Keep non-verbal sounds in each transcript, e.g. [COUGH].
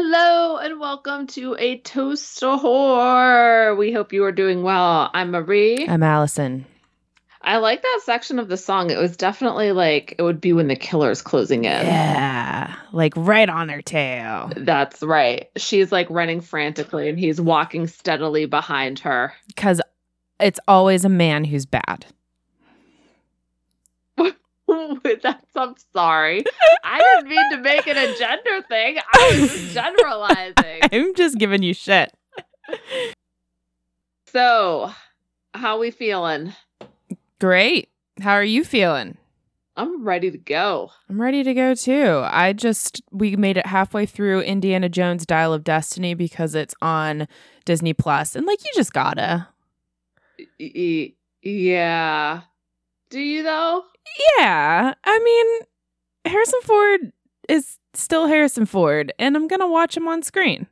Hello and welcome to a toast to horror. We hope you are doing well. I'm Marie. I'm Allison. I like that section of the song. It was definitely like it would be when the killer's closing in. Yeah, like right on their tail. That's right. She's like running frantically and he's walking steadily behind her. Because it's always a man who's bad. [LAUGHS] With that's I'm sorry. I didn't mean to make it a gender thing. I was just [LAUGHS] generalizing. I'm just giving you shit. [LAUGHS] So, how we feeling? Great. How are you feeling? I'm ready to go. I'm ready to go too. I just we made it halfway through Indiana Jones Dial of Destiny because it's on Disney Plus and like you just gotta. Yeah. Do you though? Yeah. I mean, Harrison Ford is still Harrison Ford and I'm going to watch him on screen.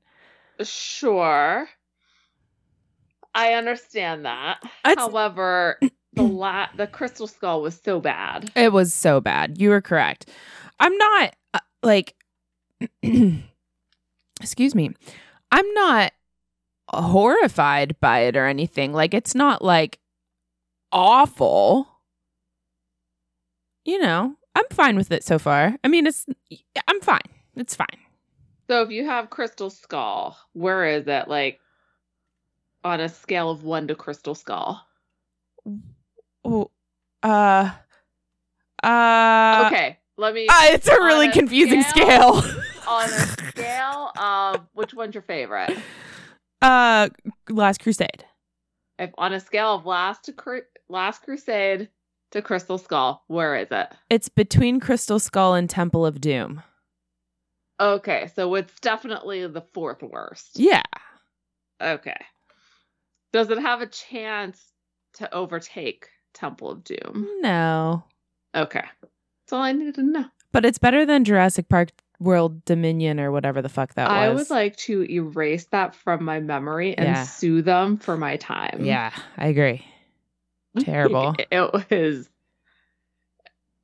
Sure. I understand that. It's- However, the [CLEARS THROAT] la- the crystal skull was so bad. It was so bad. You were correct. I'm not uh, like [CLEARS THROAT] excuse me. I'm not horrified by it or anything. Like it's not like awful. You know, I'm fine with it so far. I mean, it's I'm fine. It's fine. So if you have crystal skull, where is it like on a scale of 1 to crystal skull? Oh, uh uh Okay, let me uh, it's a really a confusing scale- scale. on a [LAUGHS] scale of which one's your favorite? uh Last Crusade. If on a scale of last Cru- last crusade to crystal skull, where is it? It's between Crystal Skull and Temple of Doom. Okay, so it's definitely the fourth worst. Yeah. Okay. Does it have a chance to overtake Temple of Doom? No. Okay. That's all I needed to know. But it's better than Jurassic Park World Dominion or whatever the fuck that was. I would like to erase that from my memory and Yeah. sue them for my time. Yeah, I agree. Terrible. [LAUGHS] It was.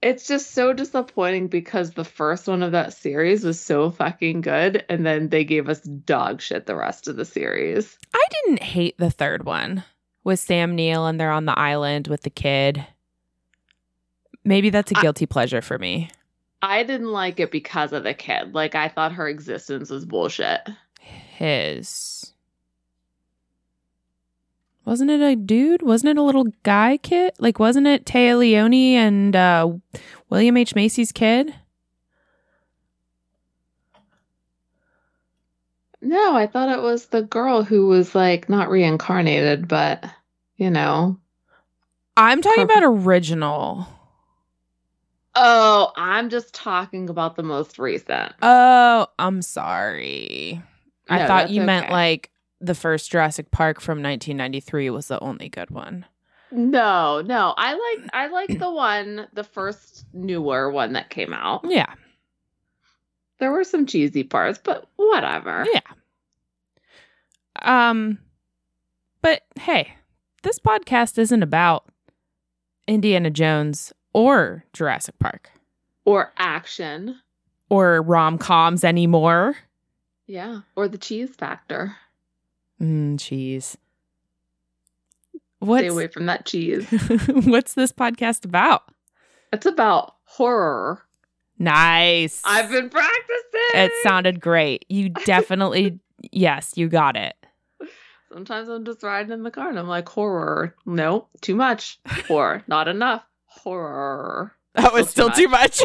It's just so disappointing because the first one of that series was so fucking good, and then they gave us dog shit the rest of the series. I didn't hate the third one with Sam Neill and they're on the island with the kid. Maybe that's a guilty pleasure for me. I didn't like it because of the kid. Like, I thought her existence was bullshit. His. Wasn't it a dude? Wasn't it a little guy kid? Like, wasn't it Téa Leoni and uh, William H. Macy's kid? No, I thought it was the girl who was like not reincarnated, but you know. I'm talking Her- about original. Oh, I'm just talking about the most recent. Oh, I'm sorry. I thought you meant like the first Jurassic Park from 1993 was the only good one. No, no. I like I like the one, the first newer one that came out. Yeah. There were some cheesy parts, but whatever. Yeah. Um but hey, this podcast isn't about Indiana Jones or Jurassic Park Or action. or rom-coms anymore. Yeah. Or the cheese factor. Mm, cheese. Stay away from that cheese. [LAUGHS] What's this podcast about? It's about horror. Nice. I've been practicing. It sounded great. You [LAUGHS] definitely, yes, you got it. Sometimes I'm just riding in the car and I'm like, horror. No, too much. Horror. [LAUGHS] Not enough. Horror. That was Still still too too much.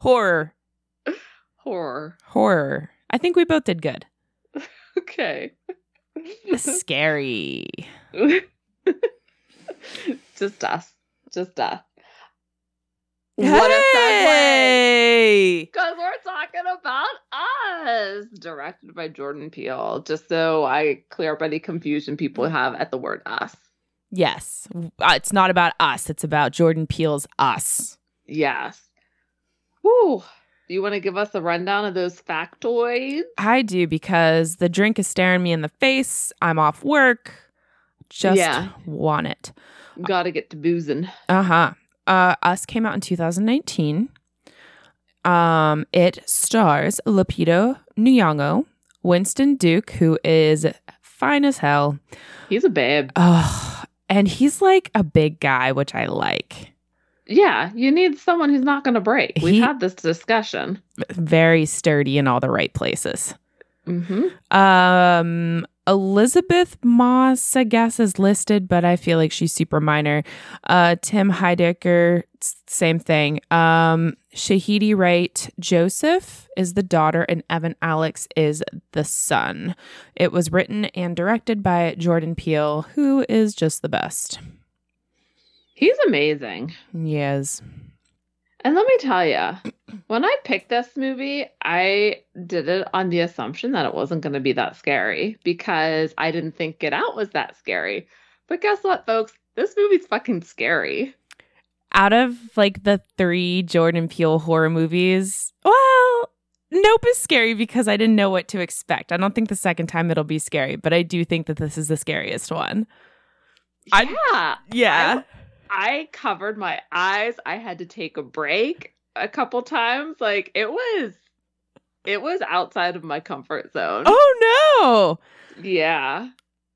Horror. Horror. Horror. I think we both did good. [LAUGHS] Okay. Scary. [LAUGHS] just us. Just us. What a segue. Hey! Because we're talking about us. Directed by Jordan Peele. Just so I clear up any confusion people have at the word us. Yes. Uh, it's not about us. It's about Jordan Peele's Us. Yes. Whew. Do you want to give us a rundown of those factoids? I do because the drink is staring me in the face. I'm off work. Just Yeah. want it. Gotta get to boozing. Uh-huh. Uh Us came out in 2019. Um, it stars Lupita Nyong'o, Winston Duke, who is fine as hell. He's a babe. Oh, and he's like a big guy, which I like. Yeah, you need someone who's not going to break. We've He- had this discussion. Very sturdy in all the right places. hmm Um, Elisabeth Moss, I guess, is listed, but I feel like she's super minor. Uh, Tim Heidecker, same thing. Um, Shahadi Wright Joseph is the daughter, and Evan Alex is the son. It was written and directed by Jordan Peele, who is just the best. He's amazing. Yes. And let me tell you, when I picked this movie, I did it on the assumption that it wasn't going to be that scary because I didn't think Get Out was that scary. But guess what, folks? This movie's fucking scary. Out of like the three Jordan Peele horror movies, well, Nope is scary because I didn't know what to expect. I don't think the second time it'll be scary, but I do think that this is the scariest one. I- yeah. Yeah. I covered my eyes. I had to take a break a couple times. Like it was it was outside of my comfort zone. Oh no. Yeah.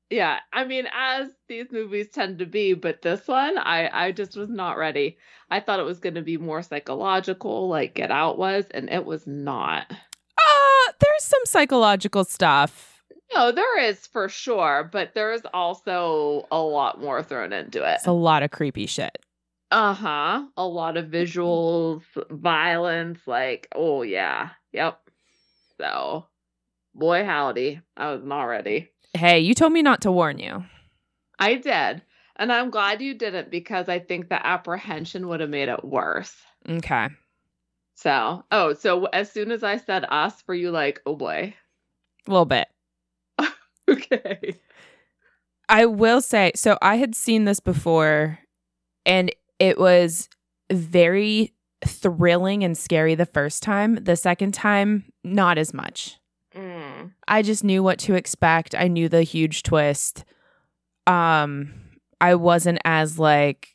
Yeah. I mean, as these movies tend to be, but this one I I just was not ready. I thought it was going to be more psychological like Get Out was and it was not. Uh, there's some psychological stuff. No, there is for sure, but there's also a lot more thrown into it. It's a lot of creepy shit. Uh huh. A lot of visuals, violence. Like, oh, yeah. Yep. So, boy, howdy. I was not ready. Hey, you told me not to warn you. I did. And I'm glad you didn't because I think the apprehension would have made it worse. Okay. So, oh, so as soon as I said us, were you like, oh boy? A little bit. [LAUGHS] Okay. I will say, so I had seen this before and it was very thrilling and scary the first time. The second time, not as much. Mm. I just knew what to expect. I knew the huge twist. Um I wasn't as like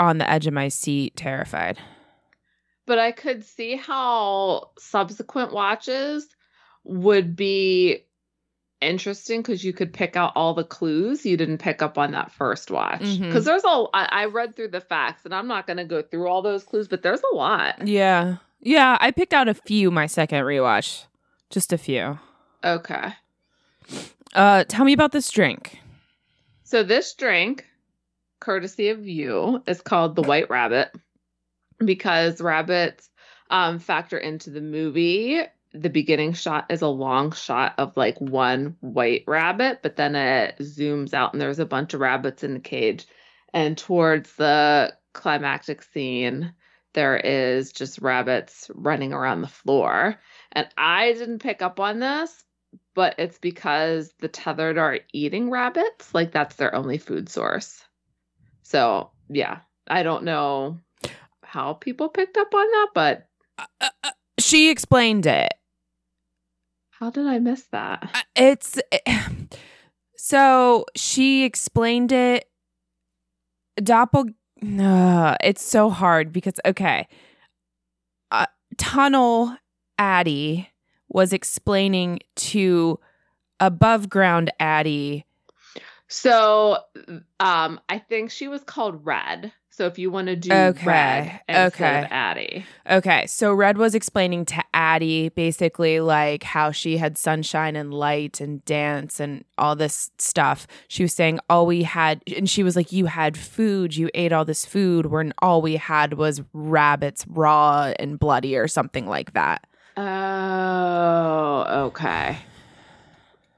on the edge of my seat terrified. But I could see how subsequent watches would be interesting because you could pick out all the clues you didn't pick up on that first watch. Because there's a, I, I read through the facts and I'm not going to go through all those clues, but there's a lot. Yeah. Yeah, I picked out a few my second rewatch. Just a few. Okay. Uh tell me about this drink. So this drink, courtesy of you, is called the White Rabbit because rabbits um, factor into the movie. The beginning shot is a long shot of like one white rabbit, but then it zooms out and there's a bunch of rabbits in the cage. And towards the climactic scene, there is just rabbits running around the floor. And I didn't pick up on this, but it's because the tethered are eating rabbits. Like that's their only food source. So, yeah, I don't know how people picked up on that, but She explained it. how did I miss that? Uh, It's [SIGHS] so she explained it. Doppel. Uh, it's so hard because okay, uh, Tunnel Addie was explaining to above ground Addie. So, um, I think she was called Red. So if you want to do Okay, Red okay. Addie, Okay, so Red was explaining to Addie basically like how she had sunshine and light and dance and all this stuff. She was saying all we had, and she was like, You had food, you ate all this food, when all we had was rabbits raw and bloody or something like that. Oh, okay.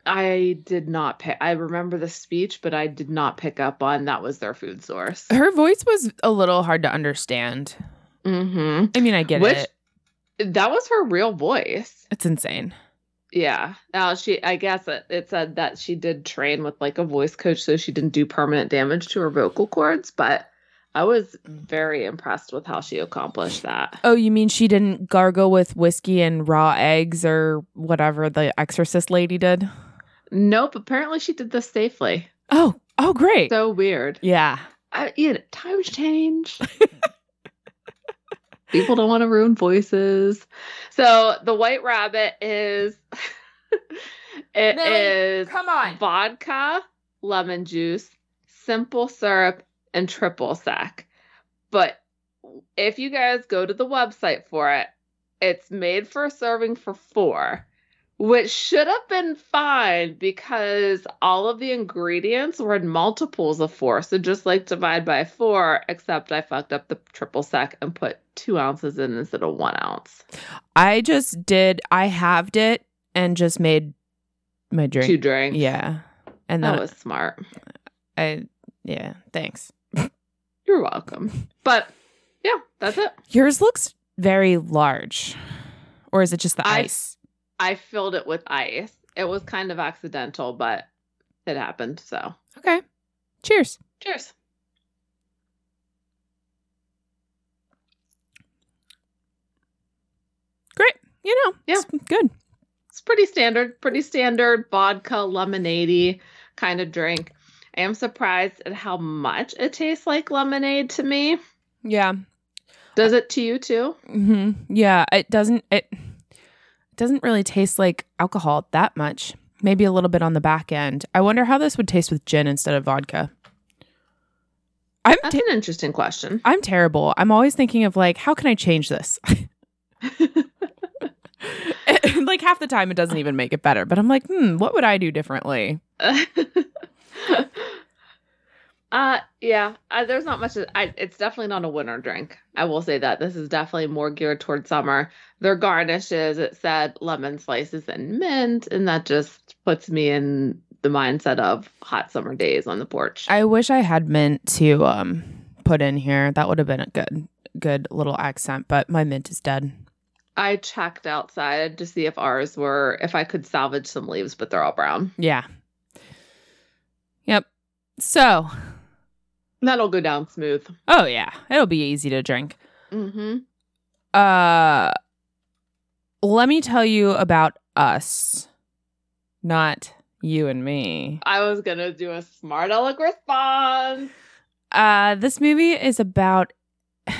I did not pick. I remember the speech, but I did not pick up on that was their food source. Her voice was a little hard to understand. Mm-hmm. I mean, I get Which it. that was her real voice. It's insane. Yeah. Now she, I guess it, it said that she did train with like a voice coach, so she didn't do permanent damage to her vocal cords. But I was very impressed with how she accomplished that. Oh, you mean she didn't gargle with whiskey and raw eggs or whatever the exorcist lady did? Nope. Apparently, she did this safely. Oh, oh, great. So weird. yeah. I, you know, times change. [LAUGHS] People don't want to ruin voices. So the white rabbit is [LAUGHS] it Millie, is come on. vodka, lemon juice, simple syrup, and triple sec. But if you guys go to the website for it, it's made for a serving for four, which should have been fine because all of the ingredients were in multiples of four. So just like divide by four, except I fucked up the triple sec and put two ounces in instead of one ounce. I just did. I halved it and just made my drink. Two drinks. Yeah, and That was smart. I. Yeah, thanks. [LAUGHS] You're welcome. But yeah, that's it. Yours looks very large, or is it just the I- ice? I filled it with ice. It was kind of accidental, but it happened. So Okay. Cheers. cheers. Great. You know, Yeah. it's good. It's pretty standard, pretty standard vodka lemonade kind of drink. I am surprised at how much it tastes like lemonade to me. Yeah. Does it to you too? hmm Yeah. It doesn't. It doesn't really taste like alcohol that much. Maybe a little bit on the back end. I wonder how this would taste with gin instead of vodka. I'm That's te- an interesting question. I'm terrible. I'm always thinking of like, how can I change this? [LAUGHS] [LAUGHS] like half the time, it doesn't even make it better. But I'm like, hmm, what would I do differently? [LAUGHS] uh yeah, uh, there's not much I it's definitely not a winter drink. I will say that. This is definitely more geared towards summer. Their garnishes, it said lemon slices and mint, and that just puts me in the mindset of hot summer days on the porch. I wish I had mint to um put in here. That would have been a good good little accent. But my mint is dead. I checked outside to see if ours were if I could salvage some leaves, but they're all brown. Yeah. Yep. So, That'll go down smooth. oh yeah, it'll be easy to drink. Mm-hmm. Uh let me tell you about us. Not you and me. I was gonna do a smart aleck response. Uh this movie is about [SIGHS]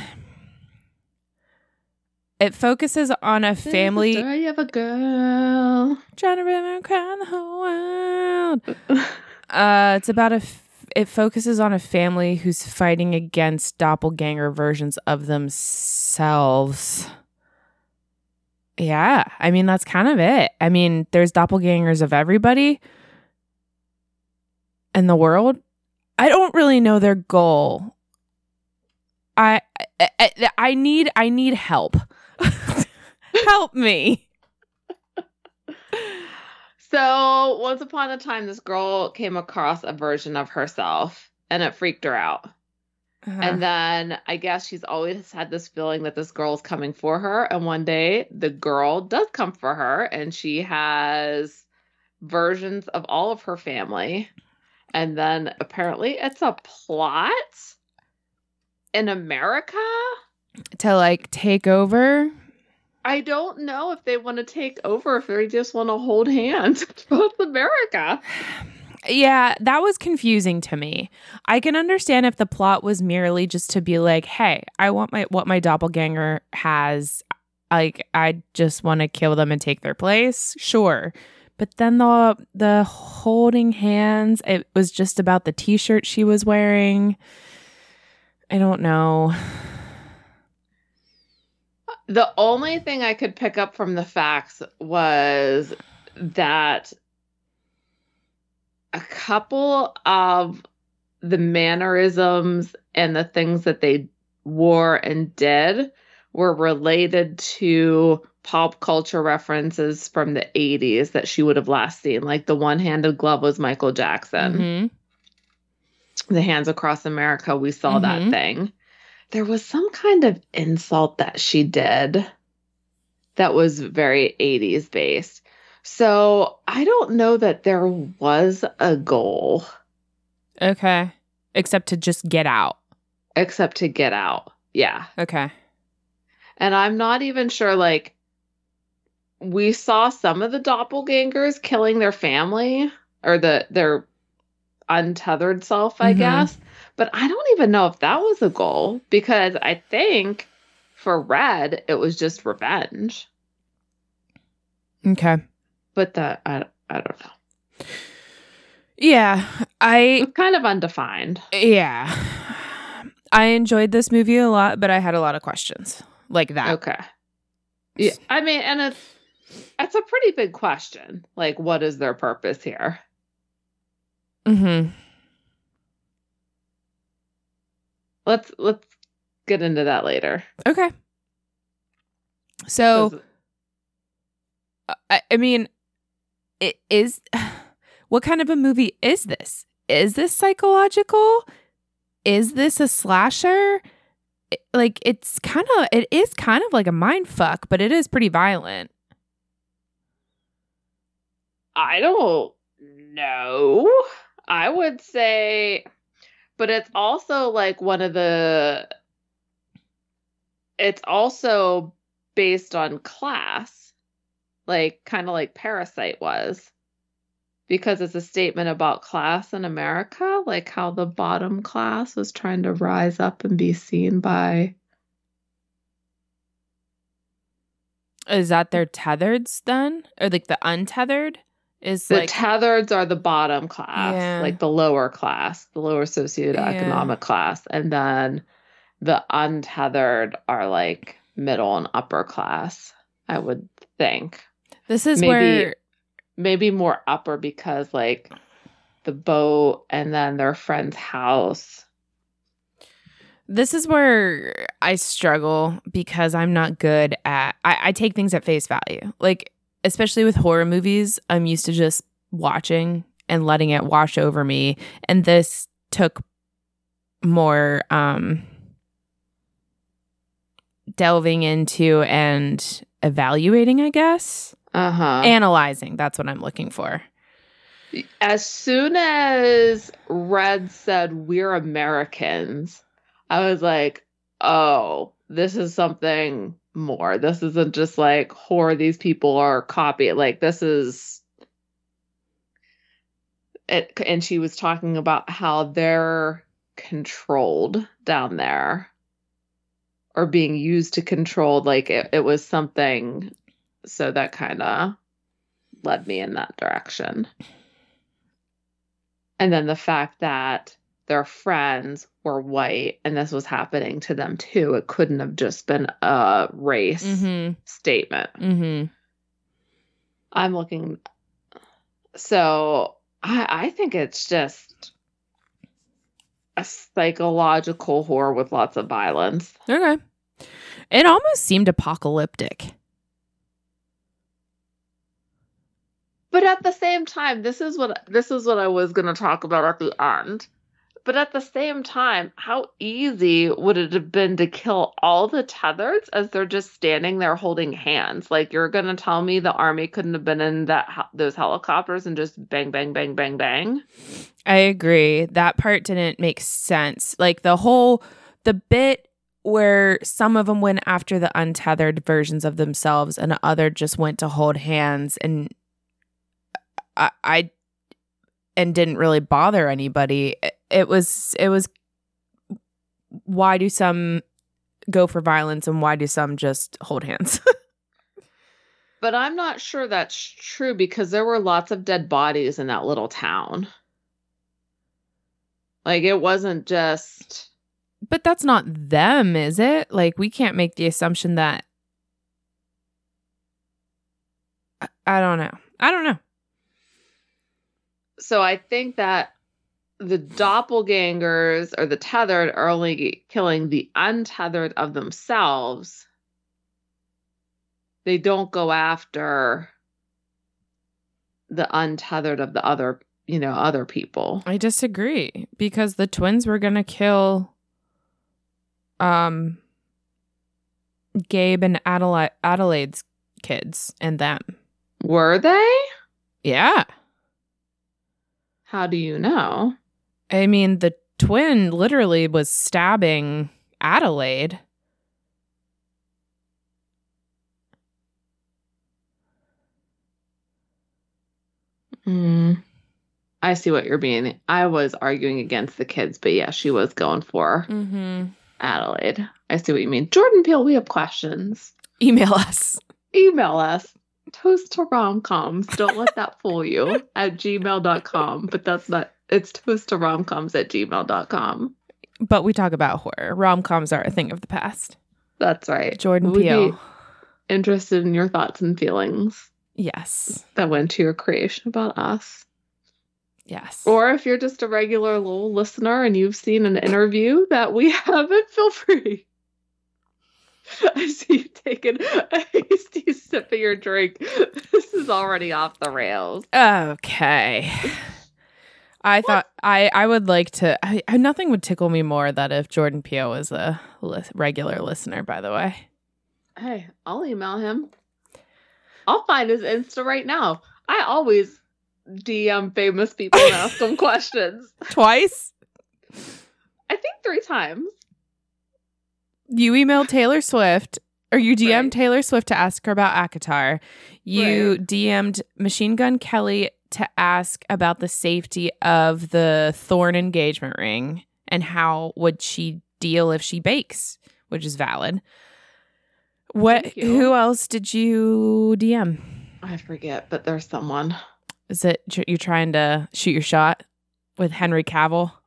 it focuses on a This family story of a girl. trying to remember crying the whole world. [LAUGHS] Uh it's about a f- it focuses on a family who's fighting against doppelganger versions of themselves. Yeah, I mean that's kind of it. I mean, there's doppelgangers of everybody in the world. I don't really know their goal. I I, I- need I need help. [LAUGHS] help me. So, once upon a time, this girl came across a version of herself and it freaked her out. Uh-huh. And then I guess she's always had this feeling that this girl is coming for her. And one day the girl does come for her and she has versions of all of her family. And then apparently it's a plot in America. to like take over. I don't know if they want to take over, if they just want to hold hands [LAUGHS] with America. Yeah, that was confusing to me. I can understand if the plot was merely just to be like, "Hey, I want my what my doppelganger has. Like, I just want to kill them and take their place." Sure. But then the the holding hands, it was just about the t-shirt she was wearing. I don't know. The only thing I could pick up from the facts was that a couple of the mannerisms and the things that they wore and did were related to pop culture references from the 80s that she would have last seen. Like the one handed glove was Michael Jackson. Mhm. The Hands Across America, we saw that Mhm. thing. There was some kind of insult that she did that was very 80s based. So I don't know that there was a goal Okay. Except to just get out. except to get out. Yeah. Okay. And I'm not even sure, like, we saw some of the doppelgangers killing their family or the their untethered self, I Mhm. guess. But I don't even know if that was a goal because I think For Red, it was just revenge. Okay. But that I I don't know. Yeah, I It's kind of undefined. yeah. I enjoyed this movie a lot, but I had a lot of questions like that. Okay. Yeah, I mean, and it's it's a pretty big question. Like, what is their purpose here? Mm-hmm. Let's let's get into that later. Okay. So I, I mean, it is. [SIGHS] What kind of a movie is this? Is this psychological? Is this a slasher? It- like it's kind of it is kind of like a mind fuck, but it is pretty violent. I don't know. I would say, but it's also like one of the. It's also based on class, like kind of like Parasite was, because it's a statement about class in America, like how the bottom class was trying to rise up and be seen by. Is that their tethereds then, or like the untethered? Is The like tethereds are the bottom class, Yeah. like the lower class, the lower socioeconomic class. And then the untethered are like middle and upper class, I would think. this is maybe- where Maybe more upper because like the boat and then their friend's house. This is where I struggle because I'm not good at I, I take things at face value. Like especially with horror movies, I'm used to just watching and letting it wash over me. And this took more um delving into and evaluating, I guess. Uh-huh. Analyzing, that's what I'm looking for. as soon as Red said we're Americans, I was like, oh, this is something more. This isn't just like horror, these people are copy. Like this is it and she was talking about how they're controlled down there or being used to control like it, it was something so that kind of led me in that direction and then the fact that their friends were white and this was happening to them too it couldn't have just been a race Mm-hmm. statement Mm-hmm. i'm looking so i i think it's just a psychological horror with lots of violence Okay. It almost seemed apocalyptic. but at the same time this is what this is what i was going to talk about at the end but at the same time how easy would it have been to kill all the tethers as they're just standing there holding hands like you're going to tell me the army couldn't have been in that those helicopters and just bang bang bang bang bang I agree. That part didn't make sense. Like the whole the bit where some of them went after the untethered versions of themselves and other just went to hold hands and I, I and didn't really bother anybody. It, it was it was why do some go for violence and why do some just hold hands? [LAUGHS] but i'm not sure that's true because there were lots of dead bodies in that little town like it wasn't just but that's not them, is it? Like we can't make the assumption that I, I don't know. I don't know. so I think that the doppelgangers or the tethered are only killing the untethered of themselves. They don't go after the untethered of the other, you know, other people. I disagree because the twins were going to kill um Gabe and Adelaide Adelaide's kids and them. Were they? Yeah. How do you know? I mean, the twin literally was stabbing Adelaide. Hmm. I see what you're being. I was arguing against the kids, but yeah, she was going for. Mm-hmm. Adelaide. I see what you mean. Jordan Peele, we have questions. Email us. Email us. Toast to romcoms. Don't let that fool you at gmail.com. But that's not, it's toast to romcoms at gmail.com. But we talk about horror. Rom coms are a thing of the past. That's right. Jordan We'd Peele. Interested in your thoughts and feelings Yes. that went to your creation about us. Yes. Or if you're just a regular little listener and you've seen an interview that we [LAUGHS] haven't, feel free. [LAUGHS] I see you taking a hasty sip of your drink. [LAUGHS] This is already off the rails. Okay. I thought I I would like to. I, I- nothing would tickle me more than if Jordan Peele was a li- regular listener. By the way, Hey, I'll email him. I'll find his Insta right now. I always DM famous people and ask them [LAUGHS] questions. twice I think three times. you emailed Taylor Swift, or you DM'd Right. Taylor Swift to ask her about Akatar. You Right. DM'd Machine Gun Kelly to ask about the safety of the thorn engagement ring and how would she deal if she bakes, which is valid. What? Who else did you DM? I forget, but there's someone. Is it you're trying to shoot your shot with Henry Cavill? [LAUGHS]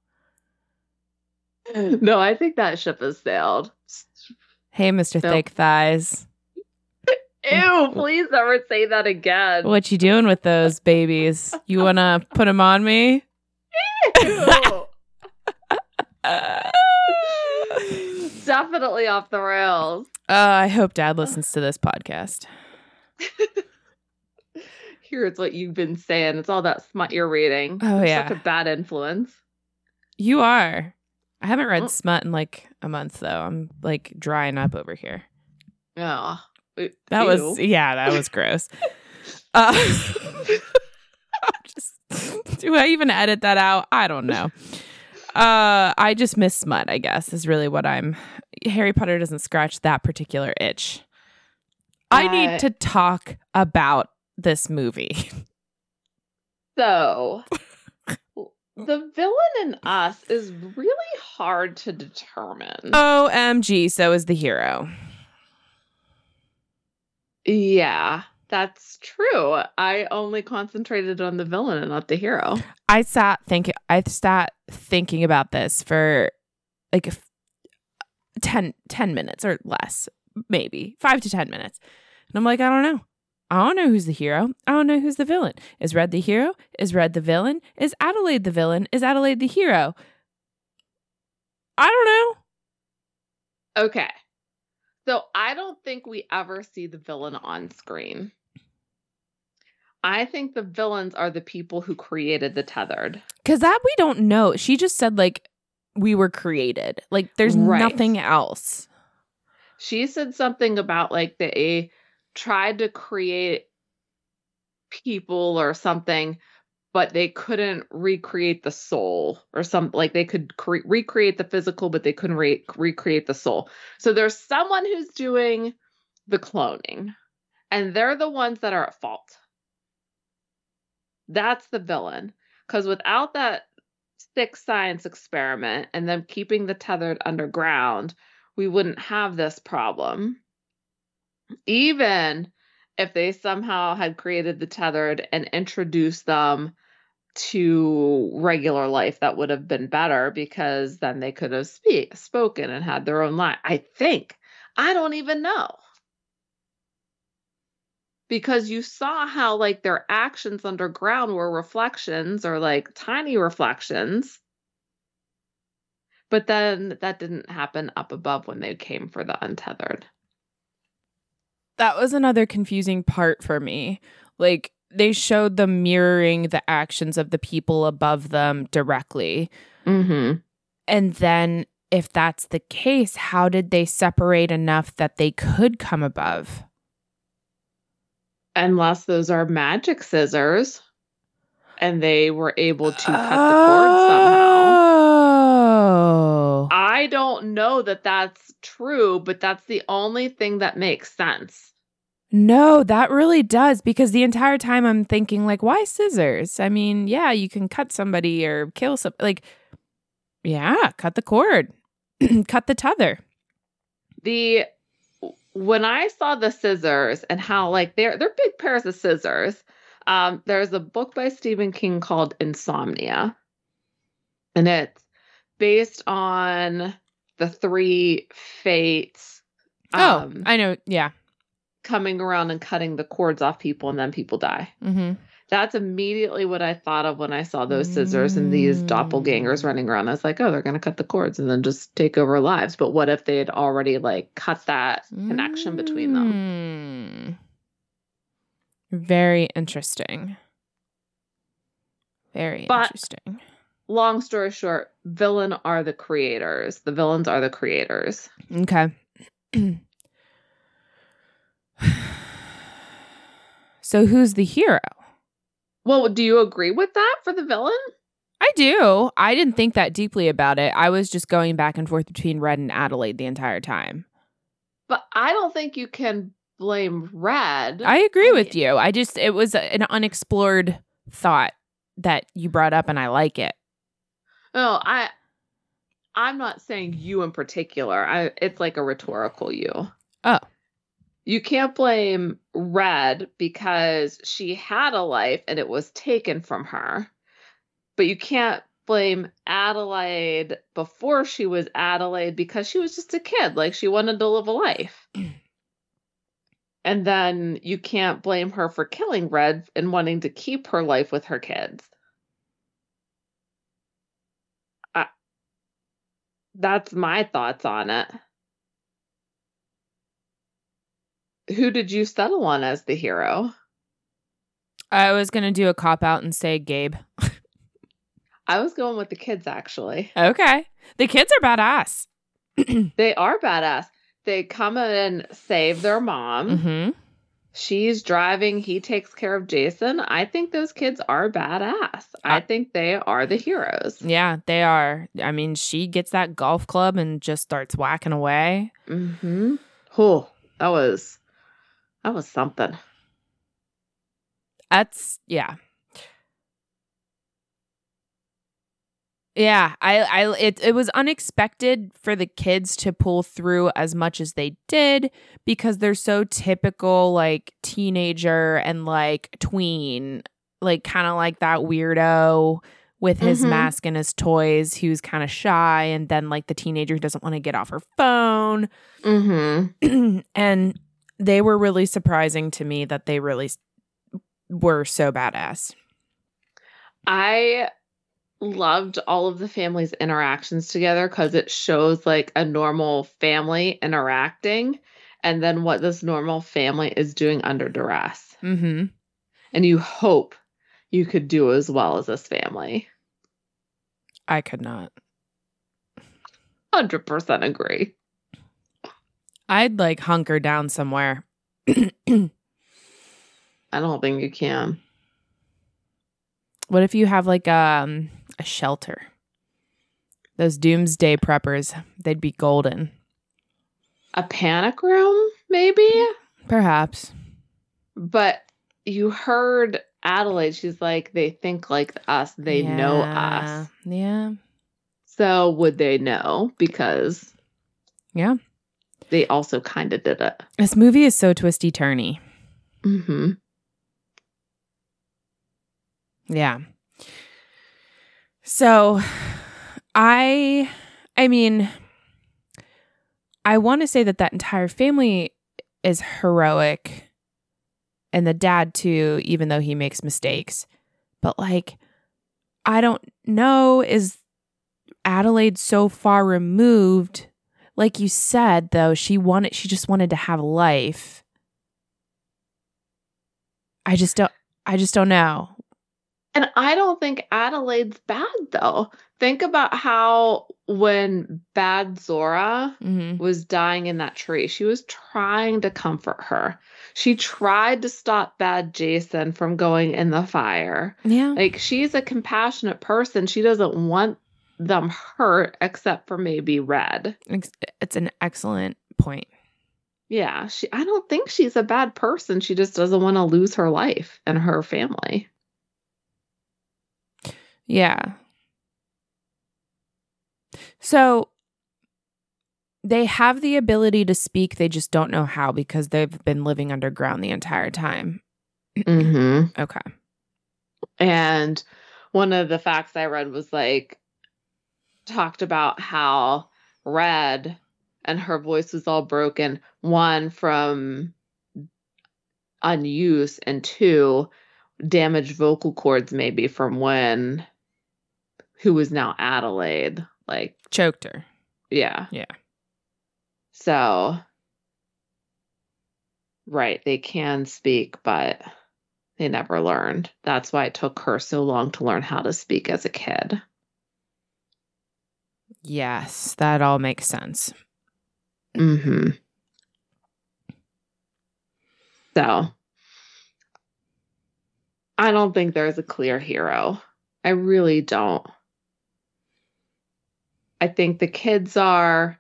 No, I think that ship has sailed. Hey, Mr. No. Thick Thighs, Ew, please never say that again. what you doing with those babies? You wanna put them on me? Ew. Uh, Definitely off the rails. I hope Dad listens to this podcast. [LAUGHS] Here's what you've been saying. It's all that smut you're reading. Oh, You're yeah. Such a bad influence. You are. I haven't read Oh. Smut in like a month though. I'm like drying up over here. Yeah. That was yeah, that was gross. [LAUGHS] uh, [LAUGHS] just, do I even edit that out? I don't know. Uh, I just miss Smut. I guess is really what I'm. Harry Potter doesn't scratch that particular itch. I Uh, need to talk about this movie. So, [LAUGHS] the villain in us is really hard to determine. Omg, so is the hero. Yeah, that's true. I only concentrated on the villain and not the hero. I sat thinking. I sat thinking about this for like f- 10, 10 minutes or less, maybe five to ten minutes, and I'm like, I don't know. I don't know who's the hero. I don't know who's the villain. Is Red the hero? Is Red the villain? Is Adelaide the villain? Is Adelaide the hero? I don't know. Okay. So I don't think we ever see the villain on screen. I think the villains are the people who created the tethered. Because that we don't know. She just said like we were created. Like there's Right. nothing else. She said something about like they tried to create people or something, but they couldn't recreate the soul or something. Like they could cre- recreate the physical, but they couldn't re- recreate the soul. So there's someone who's doing the cloning, and they're the ones that are at fault. That's the villain. Because without that sick science experiment and them keeping the tethered underground, we wouldn't have this problem. Even if they somehow had created the tethered and introduced them to regular life, that would have been better because then they could have speak, spoken and had their own life. I think. I don't even know. Because you saw how, like, their actions underground were reflections or like tiny reflections. But then that didn't happen up above when they came for the untethered. That was another confusing part for me. Like they showed them mirroring the actions of the people above them directly. Mm-hmm. And then if that's the case, how did they separate enough that they could come above? Unless those are magic scissors and they were able to cut the cord somehow. Oh. I don't know that that's true, but that's the only thing that makes sense. No, that really does because the entire time I'm thinking like why scissors? I mean, yeah, you can cut somebody or kill some like yeah, cut the cord. [CLEARS THROAT] cut the tether. The when I saw the scissors and how like they're they're big pairs of scissors. Um, there's a book by Stephen King called Insomnia, and it's based on the three fates. Oh, um, I know. Yeah. Coming around and cutting the cords off people, and then people die. Mm-hmm. That's immediately what I thought of when I saw those scissors and these doppelgangers Mm. running around. I was like, oh, they're going to cut the cords and then just take over lives. But what if they had already like cut that connection between them? Mm. Very interesting. Very But- interesting. Long story short, villain are the creators. The villains are the creators. Okay. [CLEARS THROAT] so who's the hero? Well, do you agree with that for the villain? I do. I didn't think that deeply about it. I was just going back and forth between Red and Adelaide the entire time. But I don't think you can blame Red. I agree with you. I just it was an unexplored thought that you brought up and I like it. No, I I'm not saying you in particular. I it's like a rhetorical you. Oh. You can't blame Red because she had a life and it was taken from her. But you can't blame Adelaide before she was Adelaide because she was just a kid. Like she wanted to live a life. [CLEARS THROAT] and then you can't blame her for killing Red and wanting to keep her life with her kids. that's my thoughts on it. Who did you settle on as the hero? I was going to do a cop out and say Gabe. [LAUGHS] I was going with the kids actually. Okay. The kids are badass. [CLEARS THROAT] They are badass. They come and save their mom. hmm She's driving, he takes care of Jason. I think those kids are badass. I think they are the heroes. Yeah, they are. I mean, she gets that golf club and just starts whacking away. Mhm. Oh, that was that was something. That's yeah. Yeah, I I it it was unexpected for the kids to pull through as much as they did because they're so typical like teenager and like tween, like kind of like that weirdo with his Mhm. mask and his toys who's kind of shy and then like the teenager who doesn't want to get off her phone. Mhm. [CLEARS THROAT] and they were really surprising to me that they really were so badass. I loved all of the family's interactions together because it shows like a normal family interacting and then what this normal family is doing under duress. Mm-hmm. And you hope you could do as well as this family. I could not. 100% agree. I'd like hunker down somewhere. [CLEARS THROAT] I don't think you can. What if you have like um a shelter? Those doomsday preppers, they'd be golden. A panic room, maybe? Perhaps. But you heard Adelaide, she's like, they think like us, they know us. Yeah. So would they know? Because Yeah. They also kind of did it. This movie is so twisty turny. hmm Yeah. So I I mean I want to say that that entire family is heroic and the dad too even though he makes mistakes. But like I don't know is Adelaide so far removed like you said though she wanted she just wanted to have life. I just don't I just don't know. And I don't think Adelaide's bad though. Think about how when Bad Zora Mhm. was dying in that tree, she was trying to comfort her. She tried to stop Bad Jason from going in the fire. Yeah. Like she's a compassionate person. She doesn't want them hurt except for maybe Red. It's an excellent point. Yeah, she I don't think she's a bad person. She just doesn't want to lose her life and her family. Yeah. So They have the ability to speak, they just don't know how because they've been living underground the entire time. Mm-hmm. Okay. And one of the facts I read was like talked about how Red and her voice was all broken. One from unuse, and two damaged vocal cords, maybe from when who was now Adelaide. Like, Choked her. yeah. Yeah. So, right, they can speak, but they never learned. That's why it took her so long to learn how to speak as a kid. Yes, that all makes sense. Mm-hmm. So, I don't think there's a clear hero. I really don't. I think the kids are.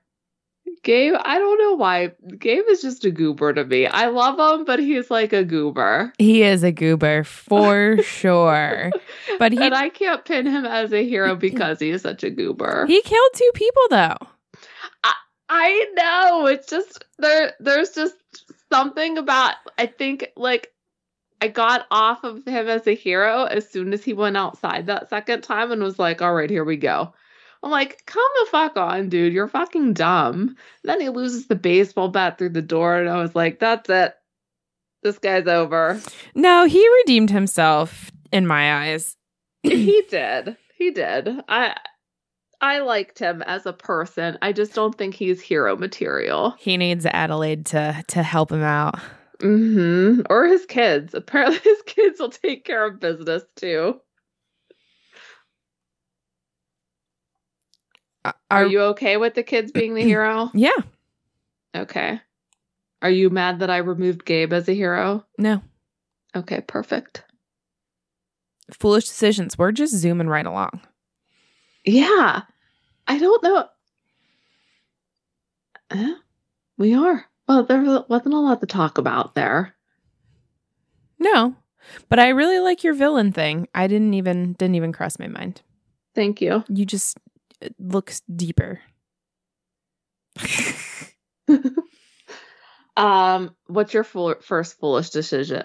Gabe, I don't know why. Gabe is just a goober to me. I love him, but he's like a goober. He is a goober for [LAUGHS] sure. But he and I can't pin him as a hero [CLEARS THROAT] because he is such a goober. he killed two people though. I know. It's just there there's just something about I think like I got off of him as a hero as soon as he went outside that second time and was like, "All right, here we go." I'm like, "Come the fuck on, dude. You're fucking dumb." then he loses the baseball bat through the door and I was like, "That's it. This guy's over." No, he redeemed himself in my eyes. he [CLEARS THROAT] did. He did. I I liked him as a person. I just don't think he's hero material. He needs Adelaide to to help him out. Mm-hmm. Or his kids. Apparently, [LAUGHS] his kids will take care of business too. Are, Are you okay with the kids being the hero? [CLEARS THROAT] Yeah. Okay. Are you mad that I removed Gabe as a hero? No. Okay, perfect. Foolish decisions. We're just zooming right along. Yeah. I don't know. Eh, we are. Well, there wasn't a lot to talk about there. No. But I really like your villain thing. I didn't even didn't even cross my mind. Thank you. You just looks deeper. [LAUGHS] um, what's your first foolish decision?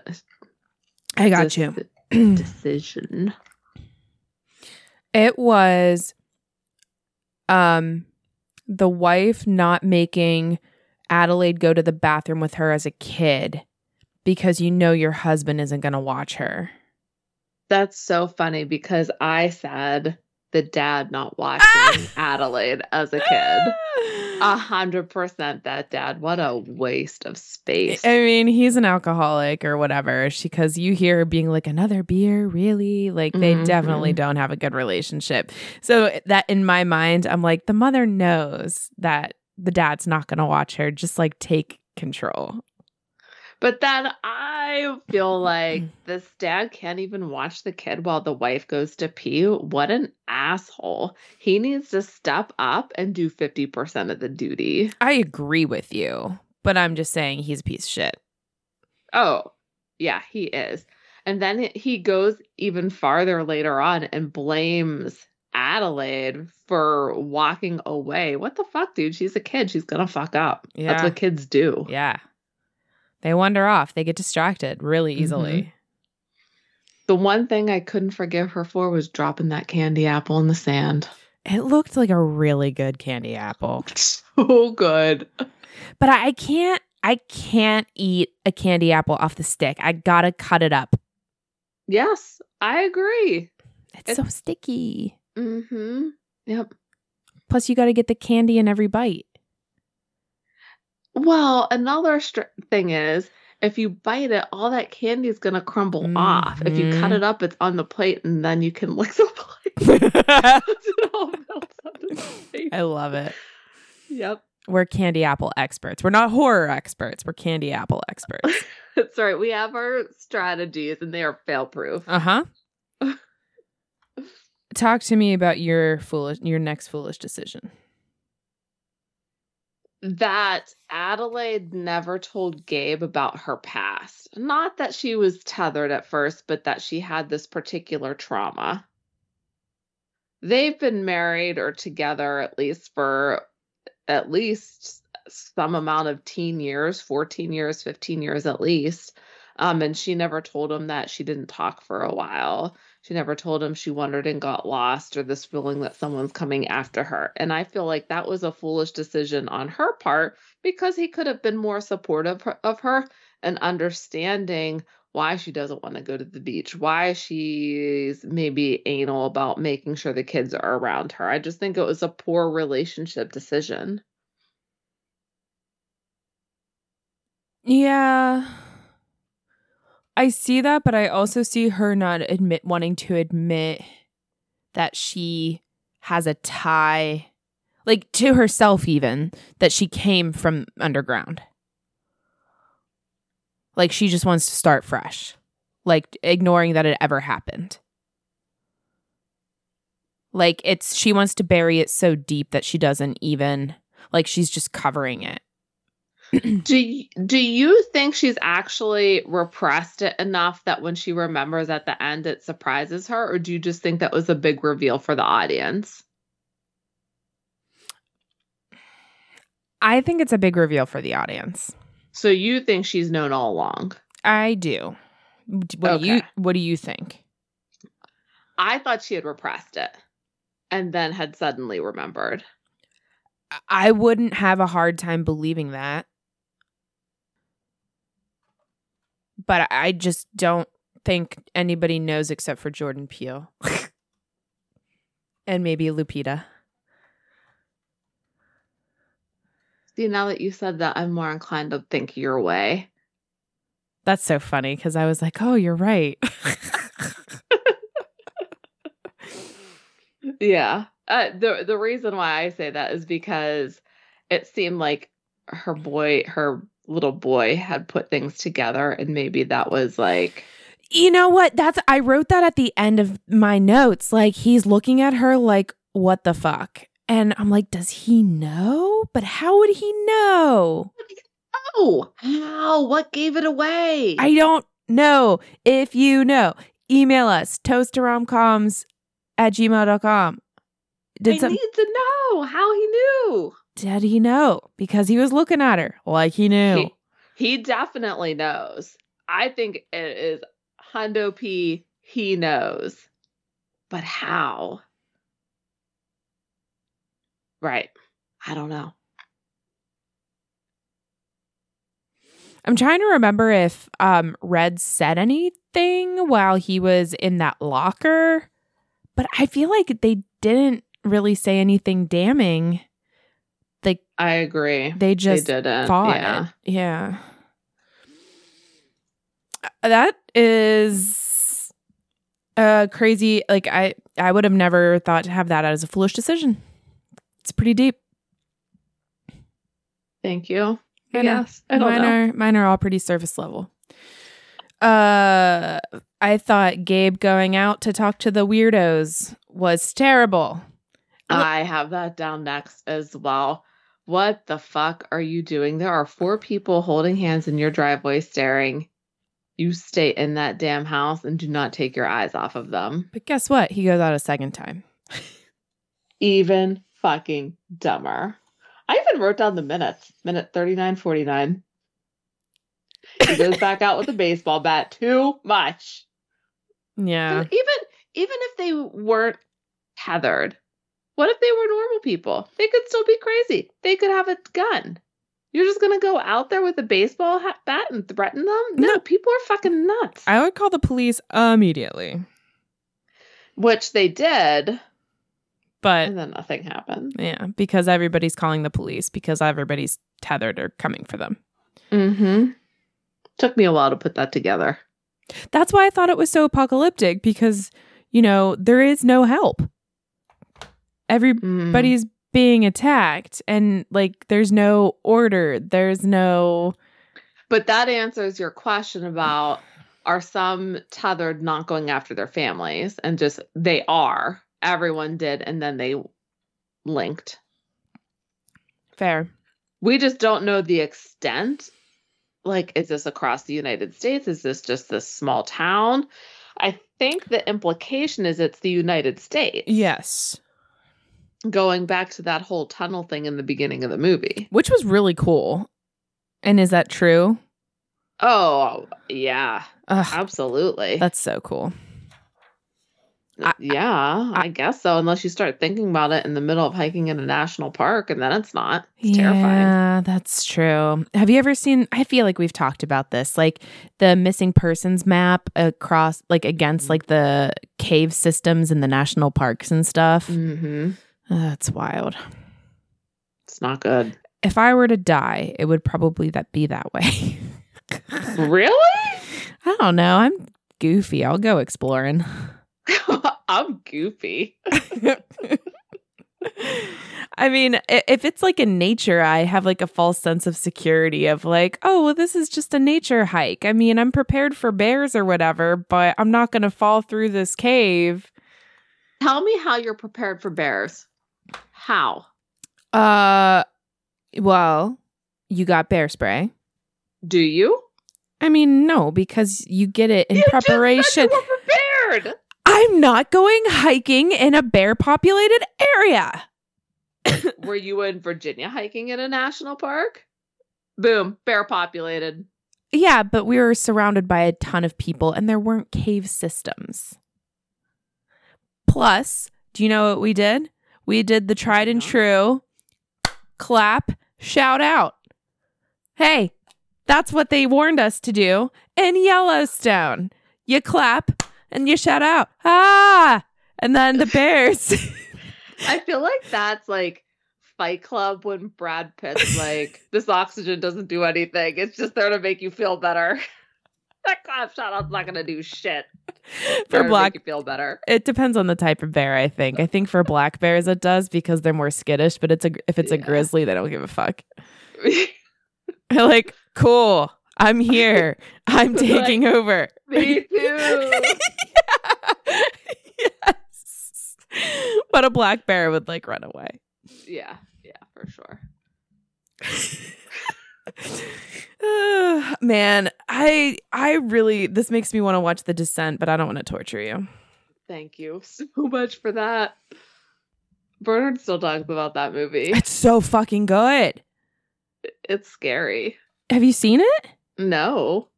I got you. [CLEARS THROAT] [CLEARS THROAT] Decision. It was um the wife not making Adelaide go to the bathroom with her as a kid because you know your husband isn't going to watch her. That's so funny because I said the dad not watching Ah! Adelaide as a kid. A hundred percent that dad. What a waste of space. I mean, he's an alcoholic or whatever. She Because you hear being like another beer, really? Like they Mhm. definitely don't have a good relationship. So that in my mind, I'm like, the mother knows that the dad's not going to watch her. Just like take control. But then I feel mm-hmm. like this dad can't even watch the kid while the wife goes to pee. What an asshole. He needs to step up and do 50% of the duty. I agree with you, but I'm just saying he's a piece of shit. Oh, yeah, he is. And then he goes even farther later on and blames Adelaide for walking away. What the fuck, dude? She's a kid. She's going to fuck up. Yeah. That's what kids do. Yeah. They wander off. They get distracted really easily. The one thing I couldn't forgive her for was dropping that candy apple in the sand. It looked like a really good candy apple. [LAUGHS] So good. But I I can't I can't eat a candy apple off the stick. I got to cut it up. Yes, I agree. It's so sticky. Mm-hmm. Yep. Plus you got to get the candy in every bite. Well, another str- thing is, if you bite it, all that candy is gonna crumble off. If you cut Mhm. it up, it's on the plate, and then you can [LAUGHS] lick the [LAUGHS] plate. it all melts onto the plate. I love it. Yep, We're candy apple experts. We're not horror experts. We're candy apple experts. [LAUGHS] that's right. We have our strategies, and they are fail-proof. Uh huh. Talk to me about your foolish, your next foolish decision. That Adelaide never told Gabe about her past. Not that she was tethered at first, but that she had this particular trauma. They've been married or together at least for at least some amount of teen years 14 years 15 years at least um, and she never told him that she didn't talk for a while she never told him she wandered and got lost or this feeling that someone's coming after her and i feel like that was a foolish decision on her part because he could have been more supportive of her and understanding why she doesn't want to go to the beach, why she's maybe anal about making sure the kids are around her. I just think it was a poor relationship decision. Yeah. I see that, but I also see her not admit wanting to admit that she has a tie like to herself even that she came from underground. Like she just wants to start fresh, like ignoring that it ever happened. Like it's she wants to bury it so deep that she doesn't even like she's just covering it. [CLEARS THROAT] do you, do you think she's actually repressed it enough that when she remembers at the end it surprises her or do you just think that was a big reveal for the audience? I think it's a big reveal for the audience. So you think she's known all along? I do. What okay. do you what do you think? I thought she had repressed it and then had suddenly remembered. I wouldn't have a hard time believing that. But I just don't think anybody knows except for Jordan Peele. and maybe Lupita. See, now that you said that, I'm more inclined to think your way. That's so funny because I was like, oh, you're right. [LAUGHS] yeah. Uh, the the reason why I say that is because it seemed like her boy, her little boy, had put things together, and maybe that was like. You know what? That's I wrote that at the end of my notes. Like he's looking at her like, what the fuck? And I'm like, does he know? But how would he know? Oh, how? What gave it away? I don't know. If you know, email us toasttoromcoms at gmail.com. Did I some- need to know how he knew. Did he know? Because he was looking at her like he knew. He, he definitely knows. I think it is Hundo P. He knows. But how? Right. I don't know. I'm trying to remember if um, Red said anything while he was in that locker, but I feel like they didn't really say anything damning. Like I agree. They just they didn't. fought. Yeah. It. Yeah. That is uh crazy. Like I I would have never thought to have that as a foolish decision. It's pretty deep. Thank you. Yes, mine know. are mine are all pretty surface level. Uh, I thought Gabe going out to talk to the weirdos was terrible. I have that down next as well. What the fuck are you doing? There are four people holding hands in your driveway staring. You stay in that damn house and do not take your eyes off of them. But guess what? He goes out a second time. Even fucking dumber. I even wrote down the minutes. Minute 3949. He goes [LAUGHS] back out with a baseball bat. Too much. Yeah. Even even if they weren't tethered, what if they were normal people? They could still be crazy. They could have a gun. You're just gonna go out there with a baseball hat, bat and threaten them? No, no, people are fucking nuts. I would call the police immediately. Which they did. But and then nothing happened. Yeah, because everybody's calling the police because everybody's tethered or coming for them. Mm-hmm. Took me a while to put that together. That's why I thought it was so apocalyptic because, you know, there is no help. Everybody's mm. being attacked and like there's no order. There's no But that answers your question about are some tethered not going after their families and just they are everyone did and then they linked. Fair. We just don't know the extent. Like, is this across the United States? Is this just this small town? I think the implication is it's the United States. Yes. Going back to that whole tunnel thing in the beginning of the movie. which was really cool. And is that true? Oh, yeah, Ugh, absolutely. that's so cool. I- yeah, I, guess so. Unless you start thinking about it in the middle of hiking in a national park, and then it's not. It's terrifying. Yeah, that's true. Have you ever seen? I feel like we've talked about this, like the missing persons map across, like against like the cave systems in the national parks and stuff. hmm Ugh, that's wild. It's not good. If I were to die, it would probably that be that way. [LAUGHS] Really? I don't know. I'm goofy. I'll go exploring. [LAUGHS] I'm goofy. [LAUGHS] I mean, if it's like in nature, I have like a false sense of security of like, oh, well, this is just a nature hike. I mean, I'm prepared for bears or whatever, but I'm not going to fall through this cave. Tell me how you're prepared for bears. How? Uh, well, you got bear spray. Do you? I mean, no, because you get it in You preparation. prepared. I'm not going hiking in a bear populated area. [LAUGHS] Were you in Virginia hiking in a national park? Boom, bear populated. Yeah, but we were surrounded by a ton of people and there weren't cave systems. Plus, do you know what we did? We did the tried and true clap, shout out. Hey, that's what they warned us to do in Yellowstone. You clap and you shout out, ah! And then the bears. [LAUGHS] I feel like that's like Fight Club when Brad Pitt's like, this oxygen doesn't do anything. It's just there to make you feel better. [LAUGHS] that clap shout out's not gonna do shit. [LAUGHS] For black make you feel better. It depends on the type of bear, I think. I think for black bears it does because they're more skittish, but it's a if it's a grizzly, they don't give a fuck. [LAUGHS] They're like, cool, I'm here. I'm Like, taking over. Me too. yes. But a black bear would like run away. yeah, yeah, for sure. [SIGHS] Man, I I really this makes me want to watch The Descent, but I don't want to torture you. Thank you [LAUGHS] so much for that. Bernard still talks about that movie. It's so fucking good. It's scary. Have you seen it? No.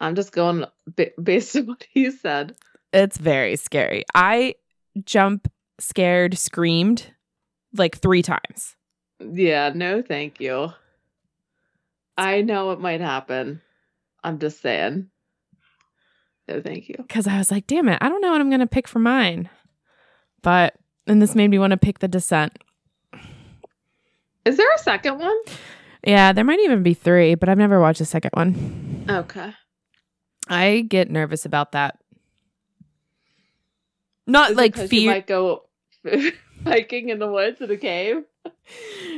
I'm just going based [LAUGHS] on what he said. It's very scary. I jump scared, screamed like three times. Yeah, no, thank you. I know it might happen. I'm just saying. No, thank you. because I was like, damn it, I don't know what I'm going to pick for mine. But, and this made me want to pick The Descent. Is there a second one? Yeah, there might even be three, but I've never watched the second one. Okay. I get nervous about that. Not Is like 'cause you fear. might go [LAUGHS] hiking in the woods in a cave.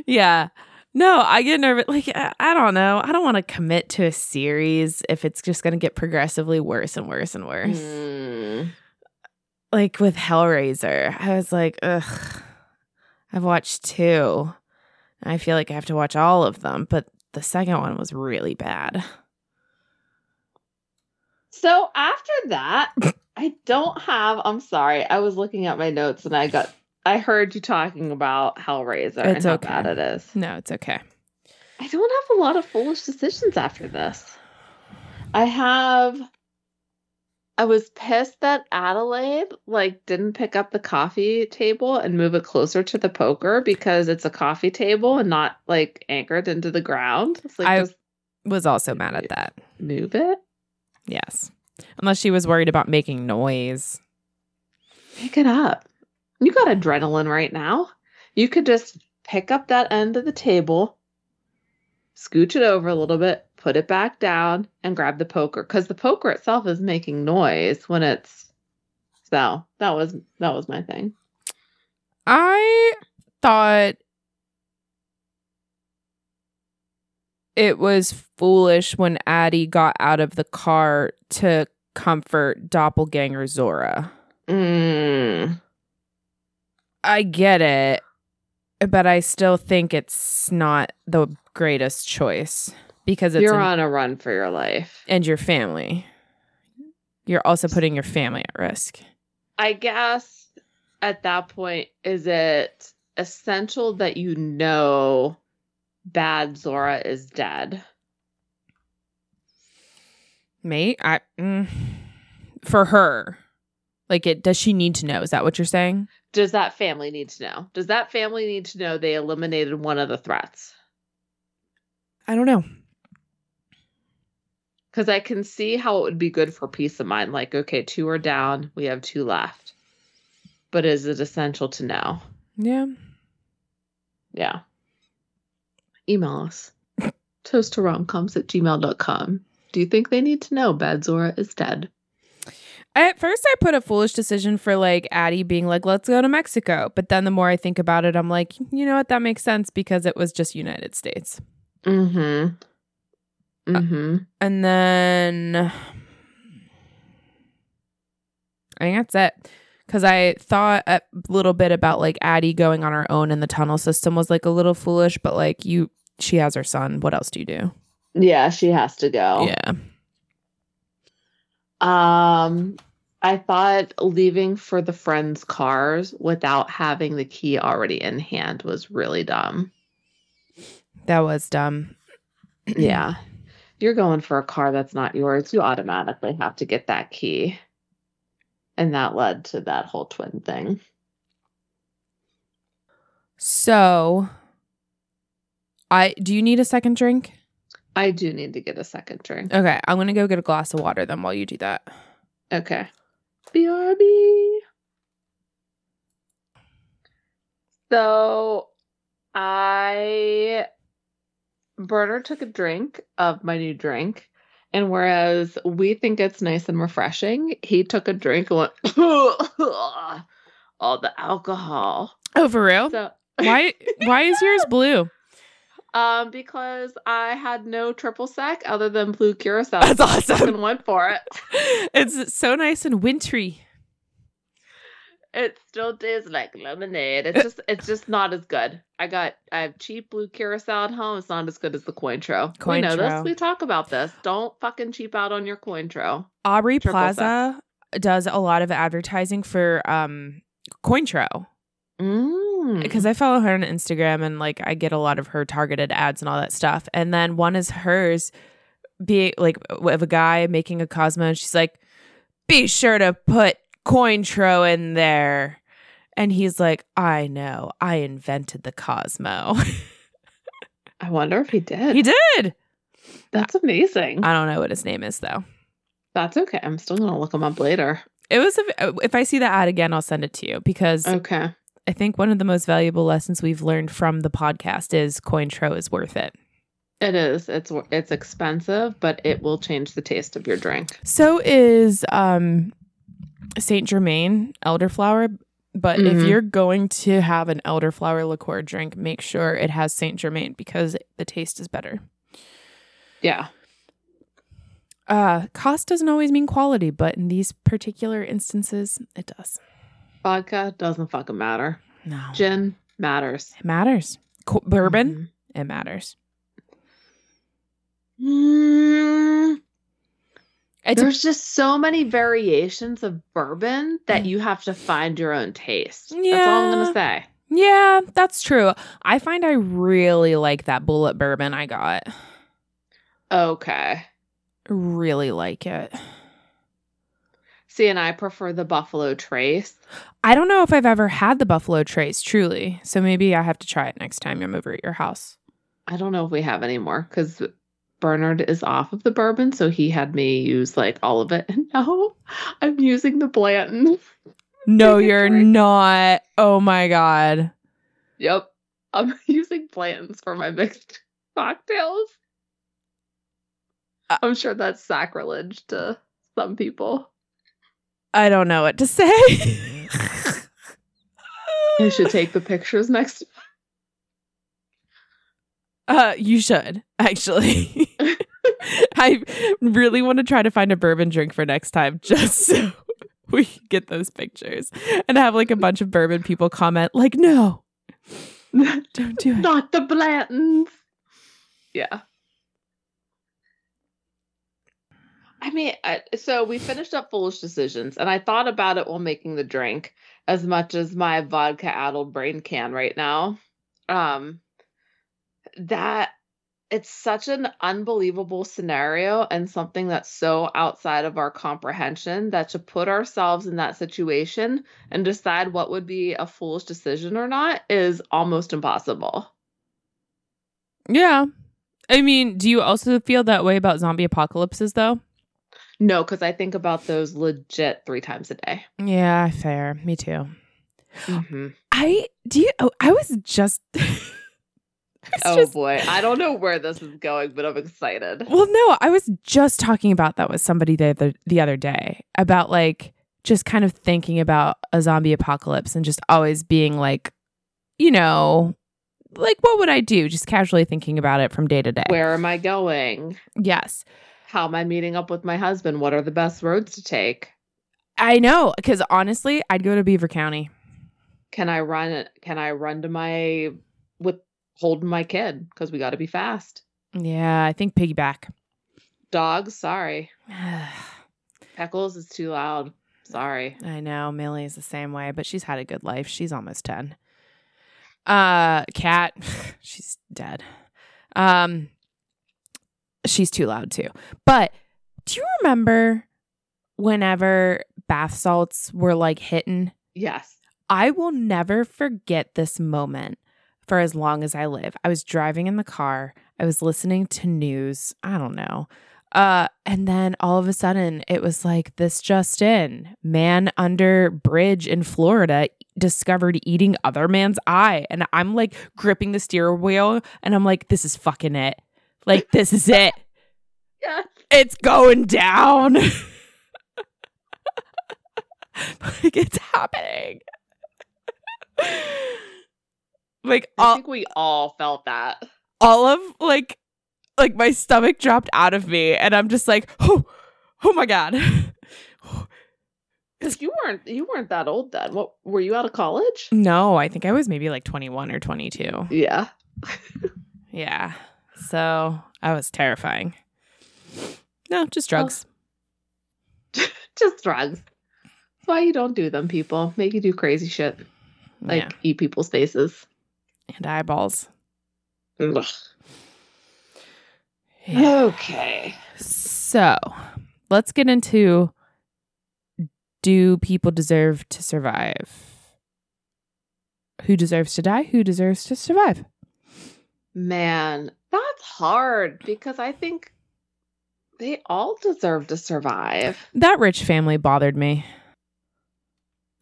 yeah. No, I get nervous. Like, I, I don't know. I don't want to commit to a series if it's just going to get progressively worse and worse and worse. Mm. like with Hellraiser, I was like, ugh, I've watched two. I feel like I have to watch all of them, but the second one was really bad. So after that, I don't have. I'm sorry. I was looking at my notes and I got. I heard you talking about Hellraiser and It's how okay. bad it is. No, it's okay. I don't have a lot of foolish decisions after this. I have. I was pissed that Adelaide like didn't pick up the coffee table and move it closer to the poker because it's a coffee table and not like anchored into the ground. It's like I- just Was also mad at that. move it. Yes. Unless she was worried about making noise. Pick it up. You got adrenaline right now. You could just pick up that end of the table, scooch it over a little bit, put it back down, and grab the poker. Because the poker itself is making noise when it's so that was that was my thing. I thought it was foolish when Addie got out of the car to comfort doppelganger Zora. Mm. I get it, but I still think it's not the greatest choice because it's You're an- on a run for your life. and your family. You're also putting your family at risk. I guess at that point, is it essential that you know bad Zora is dead? Mate, I mm, for her, like it. Does she need to know? Is that what you're saying? Does that family need to know? Does that family need to know they eliminated one of the threats? I don't know. Because I can see how it would be good for peace of mind. Like, okay, two are down, we have two left. But is it essential to know? Yeah. Yeah. Email us. [LAUGHS] Toast to romcoms at gmail.com. Do you think they need to know Bad Zora is dead? At first, I put a foolish decision for like Addie being like, let's go to Mexico. But then the more I think about it, I'm like, you know what? That makes sense because it was just United States. Mm hmm. Mm hmm. And then I think that's it. Because I thought a little bit about like Addie going on her own in the tunnel system was like a little foolish, but like you, she has her son. What else do you do? Yeah, she has to go. Yeah. Um, I thought leaving for the friends' cars without having the key already in hand was really dumb. That was dumb. [CLEARS THROAT] yeah. You're going for a car that's not yours. You automatically have to get that key. And that led to that whole twin thing. So, I do you need a second drink? I do need to get a second drink. Okay, I'm gonna go get a glass of water then while you do that. Okay. BRB. So I Bernard took a drink of my new drink. And whereas we think it's nice and refreshing, he took a drink and went [LAUGHS] all the alcohol. Oh, for real? So why [LAUGHS] why is yours blue? Um because I had no triple sec other than blue curacao. That's awesome. fucking went for it. [LAUGHS] It's so nice and wintry. It still tastes like lemonade. It's just it's just not as good. I got I have cheap blue curacao at home. It's not as good as the Cointreau. We know this. We talk about this. Don't fucking cheap out on your Cointreau. Aubrey Triple Plaza does a lot of advertising for um Cointreau Mm. because I follow her on Instagram and like I get a lot of her targeted ads and all that stuff. And then one is hers being like of a guy making a Cosmo and she's like, be sure to put Cointreau in there. And he's like, I know, I invented the Cosmo. [LAUGHS] I wonder if he did. he did. That's amazing. I don't know what his name is though. That's okay. I'm still gonna look him up later. It was a, if I see the ad again, I'll send it to you because Okay. I think one of the most valuable lessons we've learned from the podcast is Cointreau is worth it. It is. It's it's expensive, but it will change the taste of your drink. So is um Saint Germain elderflower. But if Mhm. you're going to have an elderflower liqueur drink, make sure it has Saint Germain because the taste is better. Yeah. Uh, cost doesn't always mean quality, but in these particular instances, it does. Vodka doesn't fucking matter. No, Gin matters. it matters. Co- bourbon, Mhm. it matters. Mm, There's just so many variations of bourbon that Mm. you have to find your own taste. That's all I'm gonna say. yeah, that's true. I find I really like that Bulleit bourbon I got. Okay. Really like it. See, and I prefer the Buffalo Trace. I don't know if I've ever had the Buffalo Trace, truly. So maybe I have to try it next time I'm over at your house. I don't know if we have any more because Bernard is off of the bourbon, so he had me use like all of it, [LAUGHS] and now I'm using the Blanton. No, [LAUGHS] you're not. Oh my God. Yep, I'm [LAUGHS] using Blanton's for my mixed cocktails. Uh, I'm sure that's sacrilege to some people. I don't know what to say. You should take the pictures next. [LAUGHS] Uh, you should actually. [LAUGHS] I really want to try to find a bourbon drink for next time, just [LAUGHS] so we get those pictures and have like a bunch of bourbon people comment, like, "No, don't do it." Not the Blanton's. Yeah. I mean, I, so we finished up foolish decisions, and I thought about it while making the drink, as much as my vodka addled brain can right now. Um, that it's such an unbelievable scenario and something that's so outside of our comprehension that to put ourselves in that situation and decide what would be a foolish decision or not is almost impossible. Yeah. I mean, do you also feel that way about zombie apocalypses though? No, because I think about those legit three times a day. Yeah, fair. Me too. Mm-hmm. I do you oh, I was just [LAUGHS] Oh just, boy, I don't know where this is going, but I'm excited. Well, no, I was just talking about that with somebody the other, the other day about like just kind of thinking about a zombie apocalypse and just always being like, you know, like what would I do? Just casually thinking about it from day to day. Where am I going? Yes. How am I meeting up with my husband? What are the best roads to take? I know, because honestly, I'd go to Beaver County. Can I run? Can I run to my with holding my kid because we got to be fast. Yeah, I think piggyback. Dogs, sorry. [SIGHS] Peckles is too loud. Sorry. I know Millie is the same way, but she's had a good life. She's almost ten. Uh, cat, [LAUGHS] she's dead. Um, she's too loud too. But do you remember whenever bath salts were like hitting? Yes. I will never forget this moment for as long as I live. I was driving in the car, I was listening to news, I don't know. Uh, and then all of a sudden it was like this just in man under bridge in Florida discovered eating other man's eye. And I'm like gripping the steering wheel and I'm like, this is fucking it. Like, this is it. [LAUGHS] Yeah. It's going down. [LAUGHS] like, it's happening. like I all, think we all felt that. all of like like my stomach dropped out of me and I'm just like, [GASPS] oh, oh my God. Because you weren't you weren't that old then. What were you out of college? no, I think I was maybe like 21 or 22. Yeah. Yeah. So I was terrifying. No, just drugs. [LAUGHS] Just drugs. That's why you don't do them, people. Make you do crazy shit. Like yeah. eat people's faces. And eyeballs. Ugh. Yeah. Okay. So let's get into do people deserve to survive? Who deserves to die? Who deserves to survive? Man, that's hard because I think they all deserve to survive. That rich family bothered me.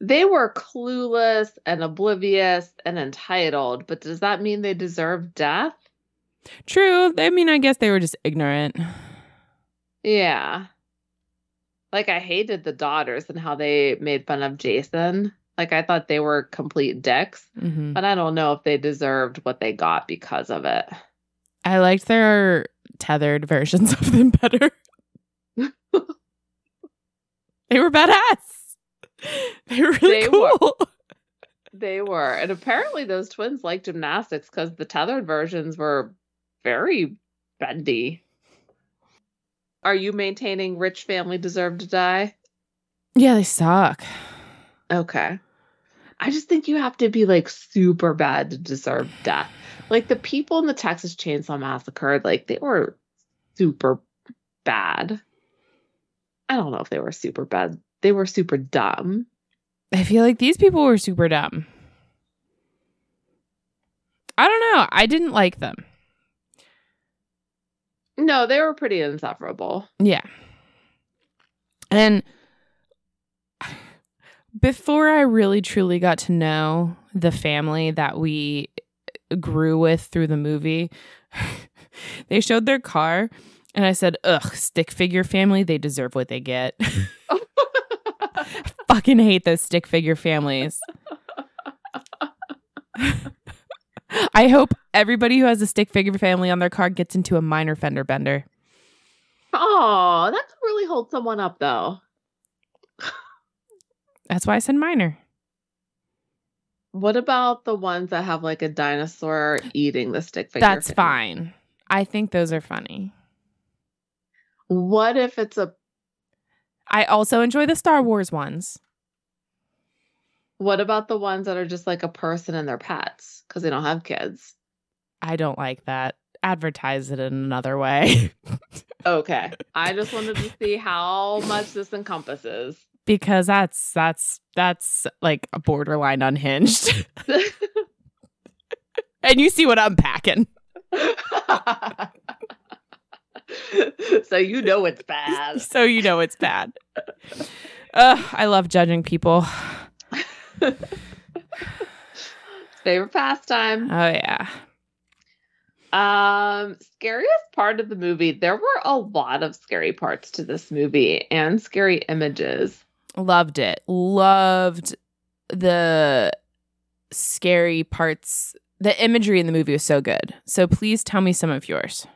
They were clueless and oblivious and entitled, but does that mean they deserve death? True. I mean, I guess they were just ignorant. Yeah. Like I hated the daughters and how they made fun of Jason. Like I thought they were complete dicks, hmm but I don't know if they deserved what they got because of it. I liked their tethered versions [LAUGHS] of them better. [LAUGHS] they were badass. They were really They were. cool. [LAUGHS] They were. And apparently those twins like gymnastics because the tethered versions were very bendy. Are you maintaining rich family deserve to die? Yeah, they suck. Okay. I just think you have to be like super bad to deserve death. Like the people in the Texas Chainsaw Massacre, like they were super bad. I don't know if they were super bad. They were super dumb. I feel like these people were super dumb. I don't know. I didn't like them. No, they were pretty insufferable. Yeah. And before I really truly got to know the family that we grew with through the movie, [LAUGHS] they showed their car and I said, ugh, stick figure family, they deserve what they get. [LAUGHS] Fucking hate those stick figure families. [LAUGHS] I hope everybody who has a stick figure family on their car gets into a minor fender bender. Oh, that could really hold someone up though. That's why I said minor. What about the ones that have like a dinosaur eating the stick figure? That's fine. I think those are funny. What if it's a I also enjoy the Star Wars ones. What about the ones that are just like a person and their pets because they don't have kids? I don't like that. Advertise it in another way. [LAUGHS] Okay. I just wanted to see how much this encompasses. Because that's that's that's like a borderline unhinged. [LAUGHS] and you see what I'm packing. [LAUGHS] so you know it's bad. [LAUGHS] So you know it's bad. Ugh, I love judging people. Favorite pastime. Oh yeah. Um, scariest part of the movie. There were a lot of scary parts to this movie and scary images. Loved it. Loved the scary parts. The imagery in the movie was so good. So please tell me some of yours.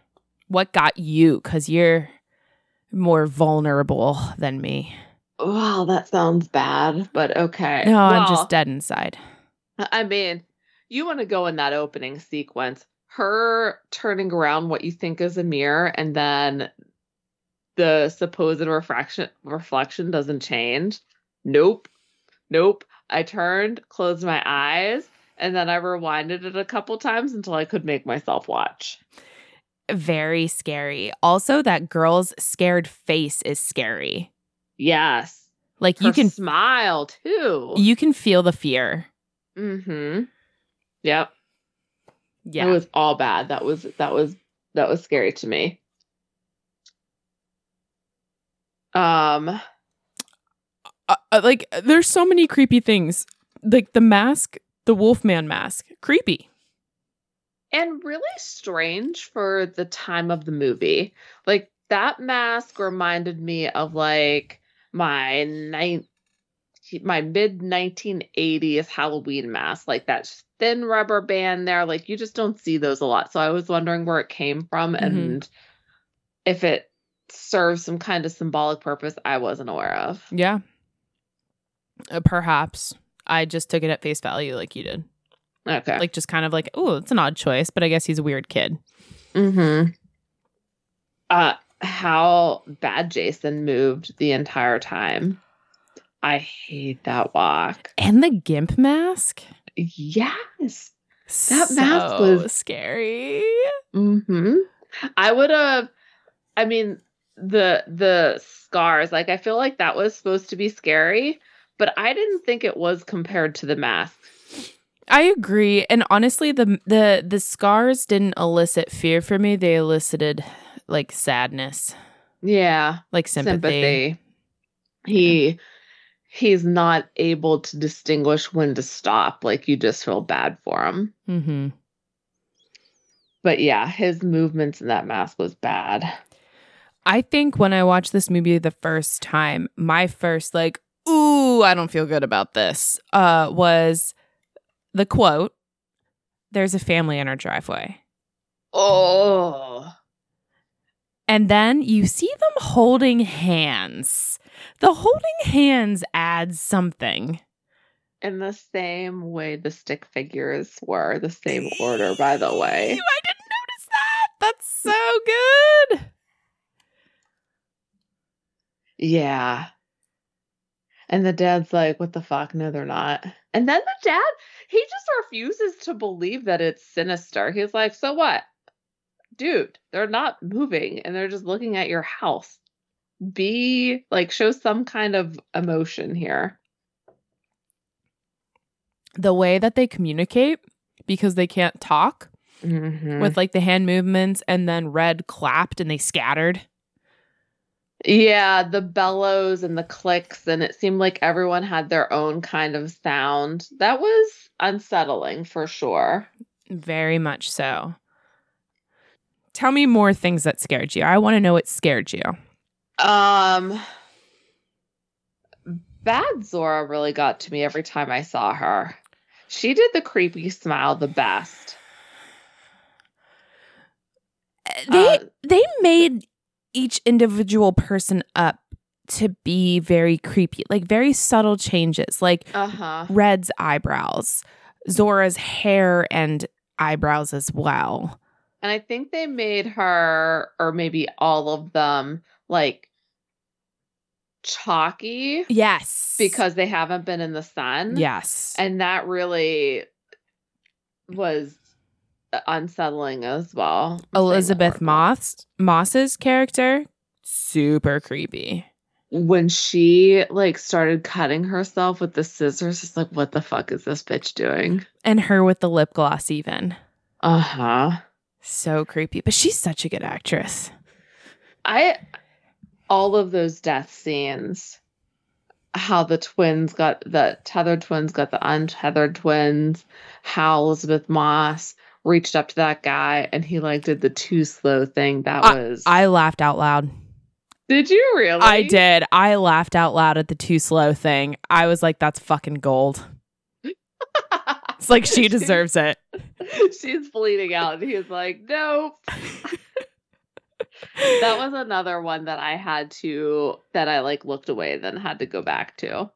What got you? Because you're more vulnerable than me. Wow, that sounds bad, but okay. No, I'm just dead inside. I mean, you want to go in that opening sequence. Her turning around what you think is a mirror and then the supposed refraction reflection doesn't change. Nope. Nope. I turned, closed my eyes, and then I rewinded it a couple times until I could make myself watch. Very scary. Also, that girl's scared face is scary. Yes. Like Her you can smile too. you can feel the fear. mm-hmm. Yep. Yeah. It was all bad. That was that was that was scary to me. Um uh, like there's so many creepy things. Like the mask, the Wolfman mask, creepy. and really strange for the time of the movie. Like that mask reminded me of like my nine my mid 1980s Halloween mask, like that thin rubber band there. Like you just don't see those a lot. So I was wondering where it came from Mhm. and if it serves some kind of symbolic purpose I wasn't aware of. Yeah. Uh, perhaps I just took it at face value, like you did. Okay. Like just kind of like, oh, it's an odd choice, but I guess he's a weird kid. Mm-hmm. Uh how bad Jason moved the entire time. I hate that walk. And the gimp mask. Yes. That mask was- scary. Mm-hmm. I would have I mean the the scars, like I feel like that was supposed to be scary, but I didn't think it was compared to the mask. I agree, and honestly, the the the scars didn't elicit fear for me. They elicited like sadness, Yeah. like sympathy. sympathy. He he's not able to distinguish when to stop. Like you just feel bad for him. Mm-hmm. But yeah, his movements in that mask was bad. I think when I watched this movie the first time, my first like, "Ooh, I don't feel good about this," uh, was the quote. There's a family in our driveway. Oh. And then you see them holding hands. The holding hands adds something. In the same way the stick figures were, the same order, by the way. [LAUGHS] I didn't notice that. That's so good. Yeah. And the dad's like, what the fuck? No, they're not. And then the dad, he just refuses to believe that it's sinister. He's like, so what? Dude, they're not moving and they're just looking at your house. Be like, show some kind of emotion here. The way that they communicate because they can't talk Mhm. with like the hand movements and then Red clapped and they scattered. Yeah, the bellows and the clicks, and it seemed like everyone had their own kind of sound. That was unsettling for sure. Very much so. Tell me more things that scared you. I want to know what scared you. Um, Bad Zora really got to me every time I saw her. She did the creepy smile the best. They Uh, they made each individual person up to be very creepy, like very subtle changes, like Uh huh. Red's eyebrows, Zora's hair and eyebrows as well. And I think they made her, or maybe all of them, like chalky Yes. because they haven't been in the sun. yes. And that really was unsettling as well. I'm saying that Elisabeth. Moss Moss's character super creepy. When she like started cutting herself with the scissors, it's like, what the fuck is this bitch doing? And her with the lip gloss even. Uh-huh. So creepy. But she's such a good actress. I all of those death scenes, how the twins got the tethered twins got the untethered twins, how Elisabeth Moss reached up to that guy and he like did the too slow thing. That was I laughed out loud. did you really? I did. I laughed out loud at the too slow thing. I was like, that's fucking gold. [LAUGHS] It's like she deserves it. [LAUGHS] She's bleeding out, and he's like, "Nope." [LAUGHS] that was another one that I had to that I like looked away, then had to go back to.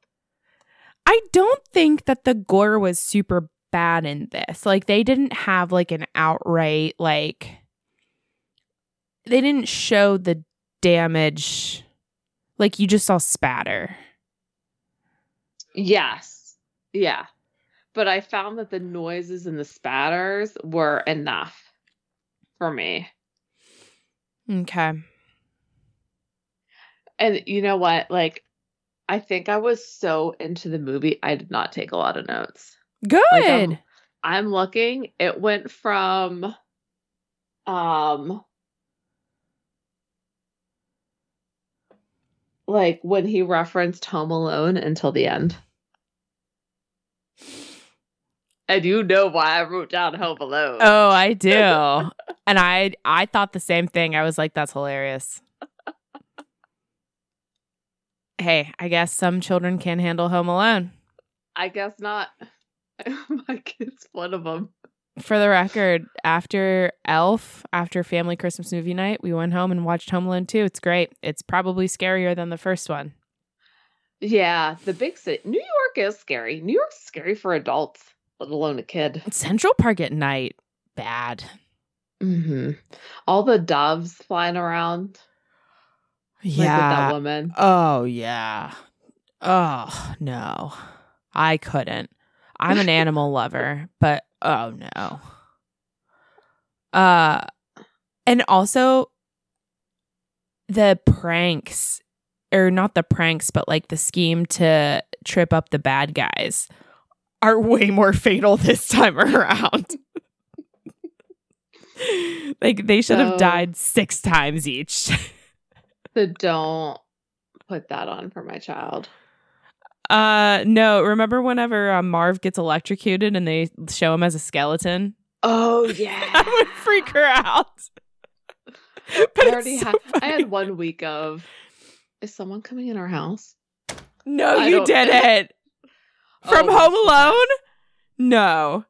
I don't think that the gore was super bad in this. Like they didn't have like an outright like they didn't show the damage like you just saw spatter. Yes, yeah, but I found that the noises and the spatters were enough for me. Okay. And you know what? Like, I think I was so into the movie, I did not take a lot of notes. Good. Like, I'm, I'm looking. It went from um like when he referenced Home Alone until the end. And you know why I wrote down Home Alone. oh, I do. [LAUGHS] and I I thought the same thing. I was like that's hilarious. [LAUGHS] hey, I guess some children can handle home alone. I guess not. [LAUGHS] My kid's one of them. For the record, after Elf, after family Christmas movie night, we went home and watched Home Alone 2. It's great. It's probably scarier than the first one. Yeah, the big city. New York is scary. New York's scary for adults, let alone a kid. Central Park at night, bad. Mm-hmm. All the doves flying around. Like with that Yeah. woman. oh, yeah. Oh, no. I couldn't. I'm an animal lover, but oh no. Uh and also the pranks or not the pranks but like the scheme to trip up the bad guys are way more fatal [LAUGHS] this time around. [LAUGHS] like they should have died 6 times each. [LAUGHS] So don't put that on for my child. Uh no, remember whenever uh, Marv gets electrocuted and they show him as a skeleton? Oh [LAUGHS] yeah, I would freak her out. [LAUGHS] But I already so had I had one week of is someone coming in our house? No, I you didn't. From Oh, Home Alone? No.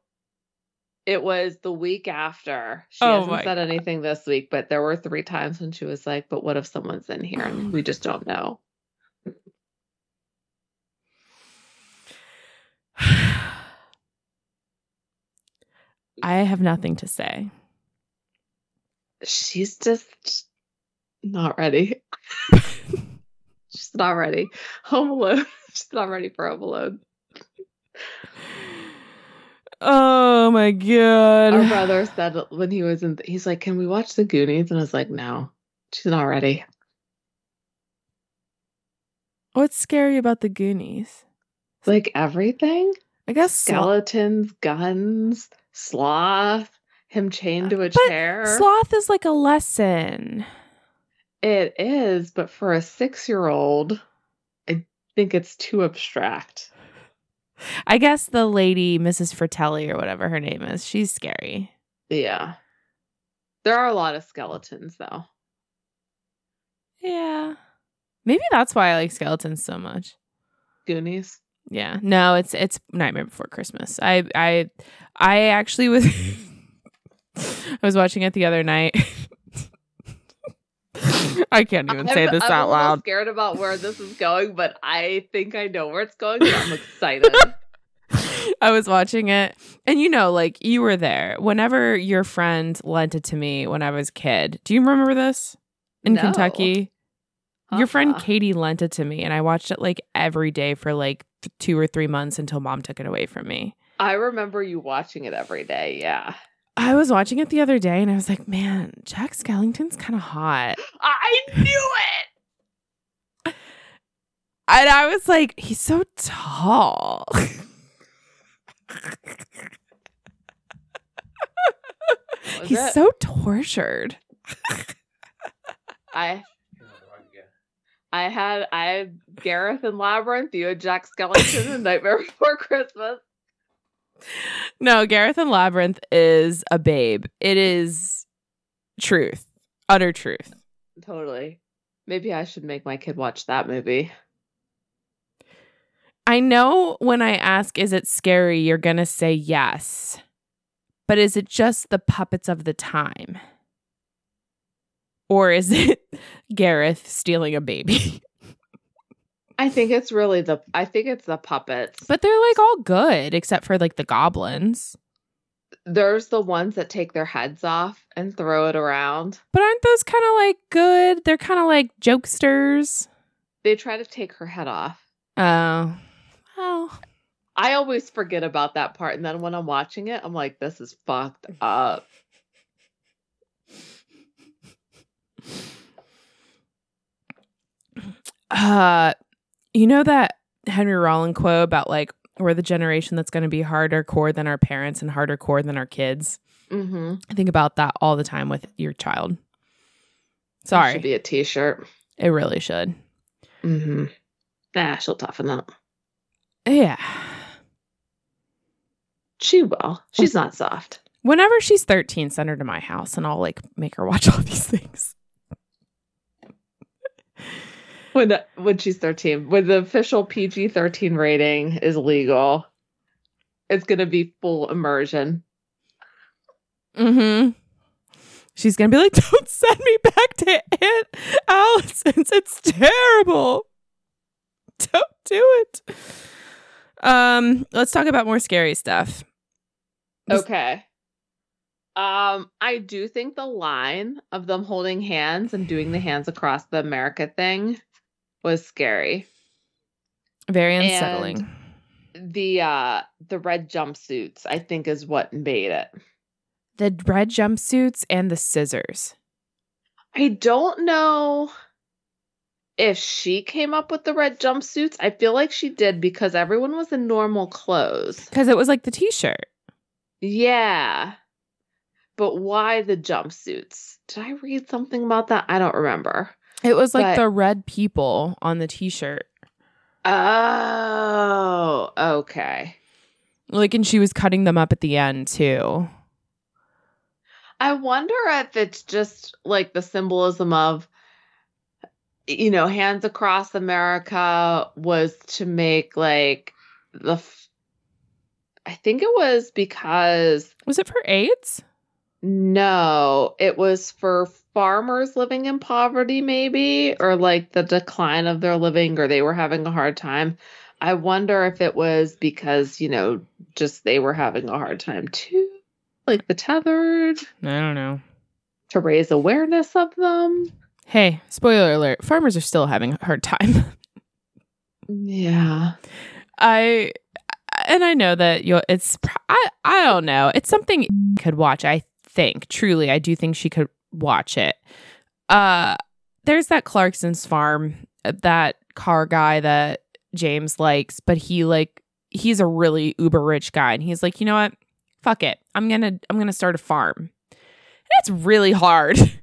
It was the week after. She Oh hasn't said anything this week, but there were three times when she was like, But what if someone's in here and we just don't know? [SIGHS] I have nothing to say. She's just not ready. [LAUGHS] She's not ready. Home Alone. [LAUGHS] She's not ready for Home Alone. Oh my god. Our brother said when he was in, he's like, "Can we watch the Goonies?" And I was like, "No, she's not ready." What's scary about the Goonies? Like everything, I guess skeletons, guns, sloth, him chained uh, to a But chair. Sloth is like a lesson. it is, but for a six-year-old, I think it's too abstract. [LAUGHS] I guess the lady, Mrs. Fratelli or whatever her name is, she's scary. Yeah, there are a lot of skeletons though. Yeah. Maybe that's why I like skeletons so much. Goonies. Yeah. No, it's it's Nightmare Before Christmas. I I I actually was [LAUGHS] I was watching it the other night. [LAUGHS] I can't even say I'm- this I'm out loud. Scared about where this is going, but I think I know where it's going. and I'm excited. [LAUGHS] I was watching it, and you know, like you were there. Whenever your friend lent it to me when I was a kid, do you remember this in No. Kentucky? Your friend Uh-uh. Katie lent it to me, and I watched it like every day for like th- two or three months until mom took it away from me. I remember you watching it every day. Yeah. I was watching it the other day, and I was like, man, Jack Skellington's kind of hot. I knew it. And I was like, he's so tall. He's it? so tortured. I I had I had Jareth and Labyrinth, you had Jack Skellington and Nightmare Before Christmas. No, Jareth and Labyrinth is a babe. It is truth, utter truth. Totally. Maybe I should make my kid watch that movie. I know when I ask, is it scary, you're going to say yes. But is it just the puppets of the time? Or is it [LAUGHS] Jareth stealing a baby? [LAUGHS] I think it's really the I think it's the puppets. but they're like all good except for like the goblins. there's the ones that take their heads off and throw it around. But aren't those kind of like good? They're kind of like jokesters. They try to take her head off. Oh. Well, I always forget about that part. And then when I'm watching it, I'm like, this is fucked up. [SIGHS] uh you know that Henry Rollin quote about like we're the generation that's going to be harder core than our parents and harder core than our kids. Mm-hmm. I think about that all the time with your child. Sorry. Should be a t-shirt. it really should. Mm-hmm. Nah, she'll toughen up. Yeah. She will. She's not soft. Whenever she's 13, send her to my house and I'll like make her watch [LAUGHS] all these things. When when she's 13, when the official PG-13 rating is legal, it's gonna be full immersion. Mm-hmm. She's gonna be like, [LAUGHS] "Don't send me back to Aunt Allison's. It's terrible. Don't do it." Um, let's talk about more scary stuff. Okay. Um, I do think the line of them holding hands and doing the hands across the America thing was scary. Very And- unsettling. The uh the red jumpsuits, I think, is what made it. the red jumpsuits and the scissors. I don't know if she came up with the red jumpsuits. I feel like she did because everyone was in normal clothes. Because it was like the t-shirt. Yeah. But why the jumpsuits? Did I read something about that? I don't remember. It was like But- the red people on the t-shirt. Oh, okay. Like, and she was cutting them up at the end too. I wonder if it's just like the symbolism of, you know, hands across America was to make like the. F- I think it was because Was it for AIDS? No, it was for farmers living in poverty, maybe, or like the decline of their living, or they were having a hard time. I wonder if it was because, you know, just they were having a hard time too, like the tethered. I don't know. to raise awareness of them. Hey, spoiler alert: farmers are still having a hard time. Yeah. I and I know that you it's I I don't know. It's something you could watch. I think truly, I do think she could watch it. Uh, there's that Clarkson's farm, uh, that car guy that James likes, but he like he's a really uber rich guy, and he's like, you know what? Fuck it, I'm gonna I'm gonna start a farm. It's really hard. [LAUGHS]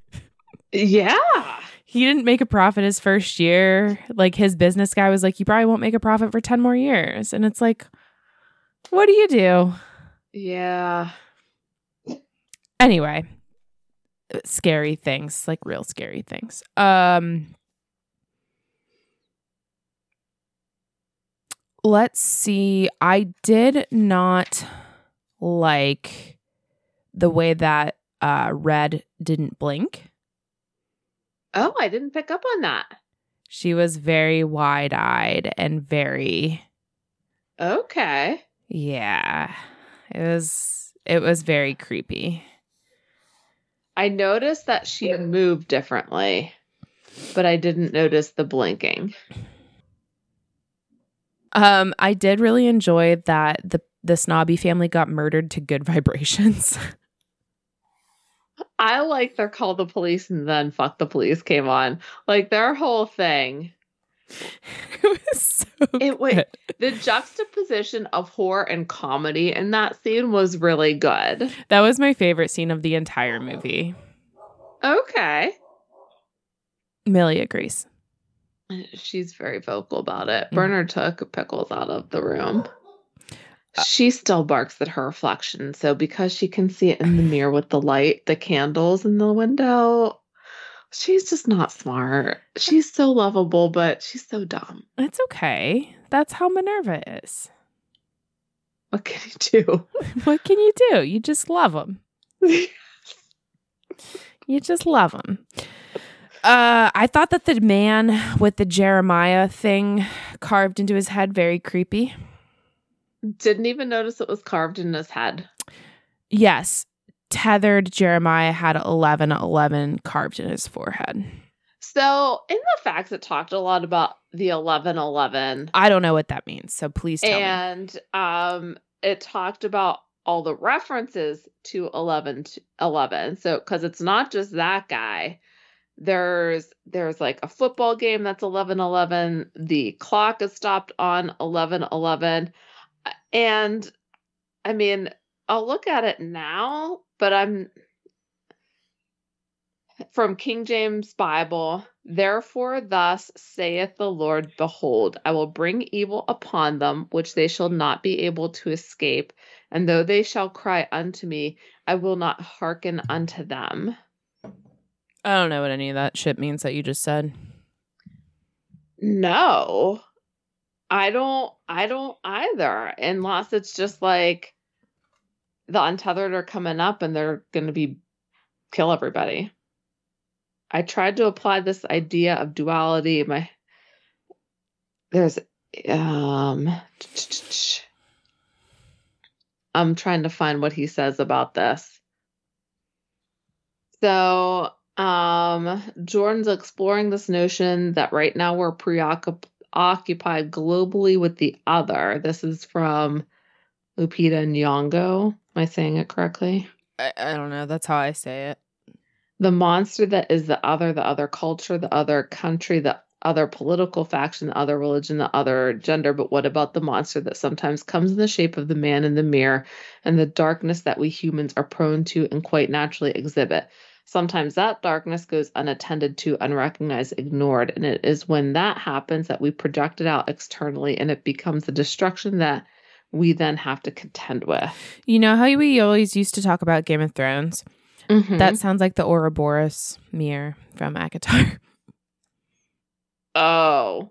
Yeah. he didn't make a profit his first year. Like his business guy was like, you probably won't make a profit for 10 more years. And it's like, what do you do? Yeah. Anyway, scary things, like real scary things. Um Let's see. I did not like the way that uh Red didn't blink. Oh, I didn't pick up on that. She was very wide eyed and very, Okay. yeah. It was, it was very creepy. I noticed that she moved differently. but I didn't notice the blinking. Um, I did really enjoy that the the snobby family got murdered to good [LAUGHS] vibrations. I like their call the police and then fuck the police came on. Like their whole thing. [LAUGHS] it was so It wait, good. the juxtaposition of horror and comedy in that scene was really good. That was my favorite scene of the entire movie. Okay. Millie agrees. She's very vocal about it. Mhm. Bernard took Pickles out of the room. She still barks at her reflection. So, because she can see it in the mirror with the light, the candles in the window, she's just not smart. She's so lovable, but she's so dumb. It's okay. That's how Minerva is. What can you do? [LAUGHS] What can you do? You just love them. [LAUGHS] You just love them. Uh, I thought that the man with the Jeremiah thing carved into his head very creepy. Didn't even notice it was carved in his head. Yes, tethered Jeremiah had eleven eleven carved in his forehead. So, in the facts, it talked a lot about the 1111. I don't know what that means, so please tell me. and um it talked about all the references to 11 11 so because it's not just that guy there's there's like a football game that's 11 11 the clock is stopped on 11 11 and i mean i'll look at it now but i'm from King James Bible, therefore, thus saith the Lord, Behold, I will bring evil upon them, which they shall not be able to escape. And though they shall cry unto me, I will not hearken unto them. I don't know what any of that shit means that you just said. No, I don't, I don't either, unless it's just like the untethered are coming up and they're going to be kill everybody. I tried to apply this idea of duality. My there's um I'm trying to find what he says about this. So, um Jordan's exploring this notion that right now we're preoccupied occupied globally with the other. This is from Lupita Nyong'o. Am I saying it correctly? I, I don't know. That's how I say it. the monster that is the other, the other culture, the other country, the other political faction, the other religion, the other gender. But what about the monster that sometimes comes in the shape of the man in the mirror and the darkness that we humans are prone to and quite naturally exhibit? Sometimes that darkness goes unattended to, unrecognized, ignored. And it is when that happens that we project it out externally and it becomes the destruction that we then have to contend with. You know how we always used to talk about Game of Thrones? Mhm. That sounds like the Ouroboros mirror from Akatar. [LAUGHS] oh.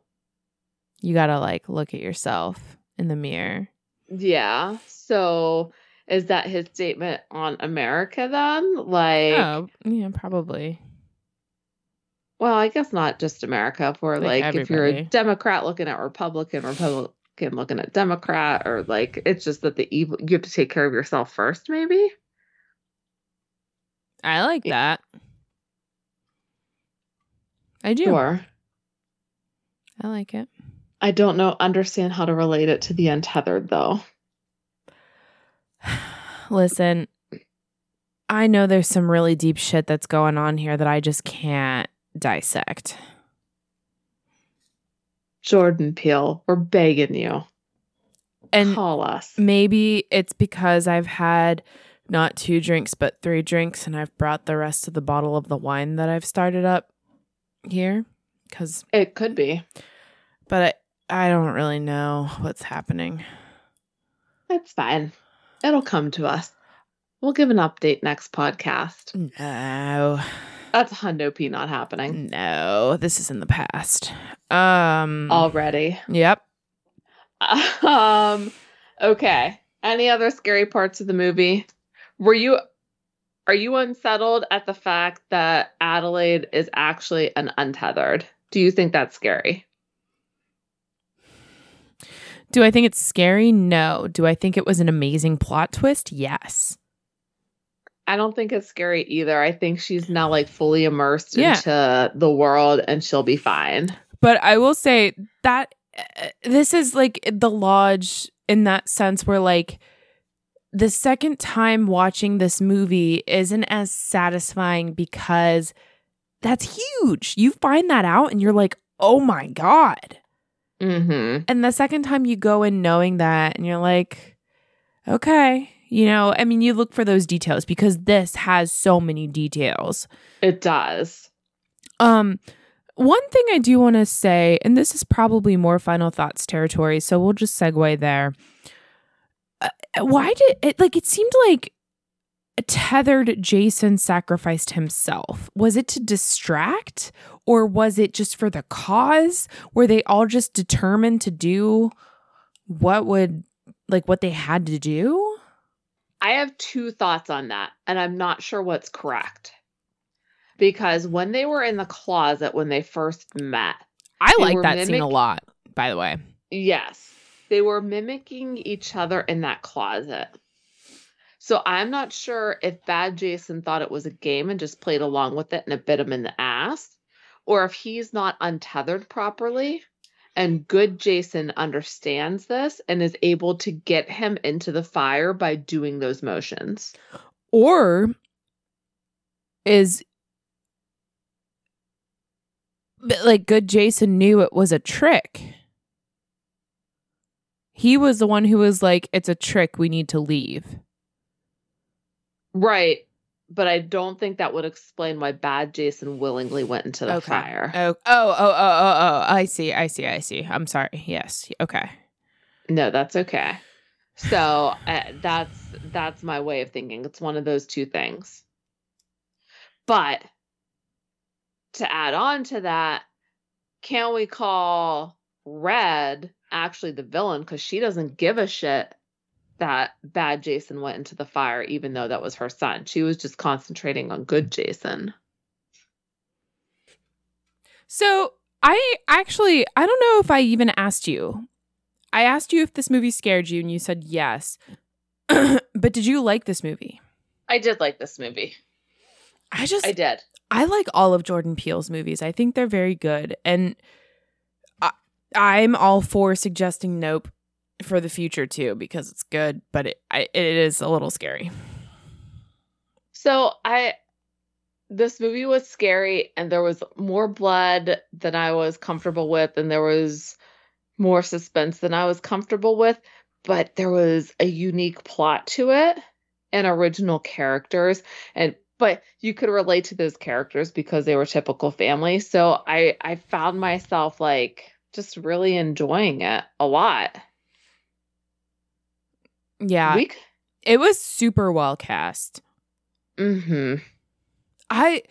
you gotta like look at yourself in the mirror. Yeah. So is that his statement on America then? Like, oh, yeah, probably. well, I guess not just America. For Like like, if you're a. Democrat looking at Republican, Republican, Republican looking at Democrat, or like, it's just that the evil, you have to take care of yourself first, maybe? I like Yeah. that. I do. Sure. I like it. I don't know, understand how to relate it to the untethered though. [SIGHS] Listen, I know there's some really deep shit that's going on here that I just can't dissect. Jordan Peele, we're begging you. And Call us. maybe it's because I've had not two drinks but three drinks and I've brought the rest of the bottle of the wine that I've started up here cuz It could be. but I I don't really know what's happening. It's fine. It'll come to us. We'll give an update next podcast. No. That's Hundo P not happening No, this is in the past. Um already. Yep. [LAUGHS] Um okay. Any other scary parts of the movie? Were you are you unsettled at the fact that Adelaide is actually an untethered? Do you think that's scary? Do I think it's scary? No. Do I think it was an amazing plot twist? Yes. I don't think it's scary either. I think she's now like fully immersed Yeah. into the world and she'll be fine. But I will say that uh, this is like the lodge in that sense where like the second time watching this movie isn't as satisfying because that's huge. You find that out and you're like, "Oh my god." Mm-hmm. And the second time you go in knowing that and you're like, "Okay." You know, I mean, you look for those details because this has so many details. It does. Um, one thing I do want to say, and this is probably more final thoughts territory, so we'll just segue there. Uh, why did it like? It seemed like a tethered Jason sacrificed himself. Was it to distract, or was it just for the cause? Were they all just determined to do what would like what they had to do? I have two thoughts on that, and I'm not sure what's correct. Because when they were in the closet when they first met, I like that scene a lot. By the way, yes, they were mimicking each other in that closet. So I'm not sure if bad Jason thought it was a game and just played along with it and it bit him in the ass, or if he's not untethered properly and good Jason understands this and is able to get him into the fire by doing those motions. or is like good Jason knew it was a trick. He was the one who was like, "It's a trick. We need to leave." Right. But I don't think that would explain why bad Jason willingly went into the Okay. fire. Oh, oh, oh, oh, oh, oh! I see, I see, I see. I'm sorry. Yes, okay. No, that's okay. So uh, that's that's my way of thinking. It's one of those two things. But to add on to that, can we call Red actually the villain because she doesn't give a shit that bad Jason went into the fire, even though that was her son. She was just concentrating on good Jason. So I actually, I don't know if I even asked you. I asked you if this movie scared you, and you said yes. [CLEARS THROAT] but did you like this movie? I did like this movie. I just, I did. I like all of Jordan Peele's movies. I think they're very good, and I, I'm all for suggesting Nope for the future too because it's good, but it I, it is a little scary. So I this movie was scary and there was more blood than I was comfortable with and there was more suspense than I was comfortable with, but there was a unique plot to it and original characters and but you could relate to those characters because they were typical family. So I I found myself like just really enjoying it a lot. Yeah, We c- it was super well cast. mhm. I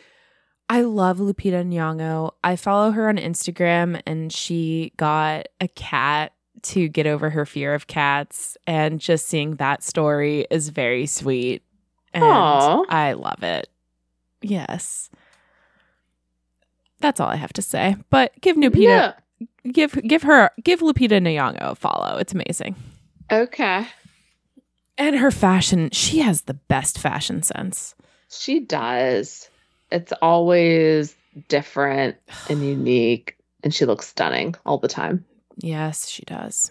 I love Lupita Nyong'o. I follow her on Instagram and she got a cat to get over her fear of cats and just seeing that story is very sweet. And Aw. I love it. Yes. That's all I have to say. But give Lupita Yeah. give give her give Lupita Nyong'o a follow. It's amazing. Okay. And her fashion, she has the best fashion sense. She does. It's always different and [SIGHS] unique, and she looks stunning all the time. Yes, she does.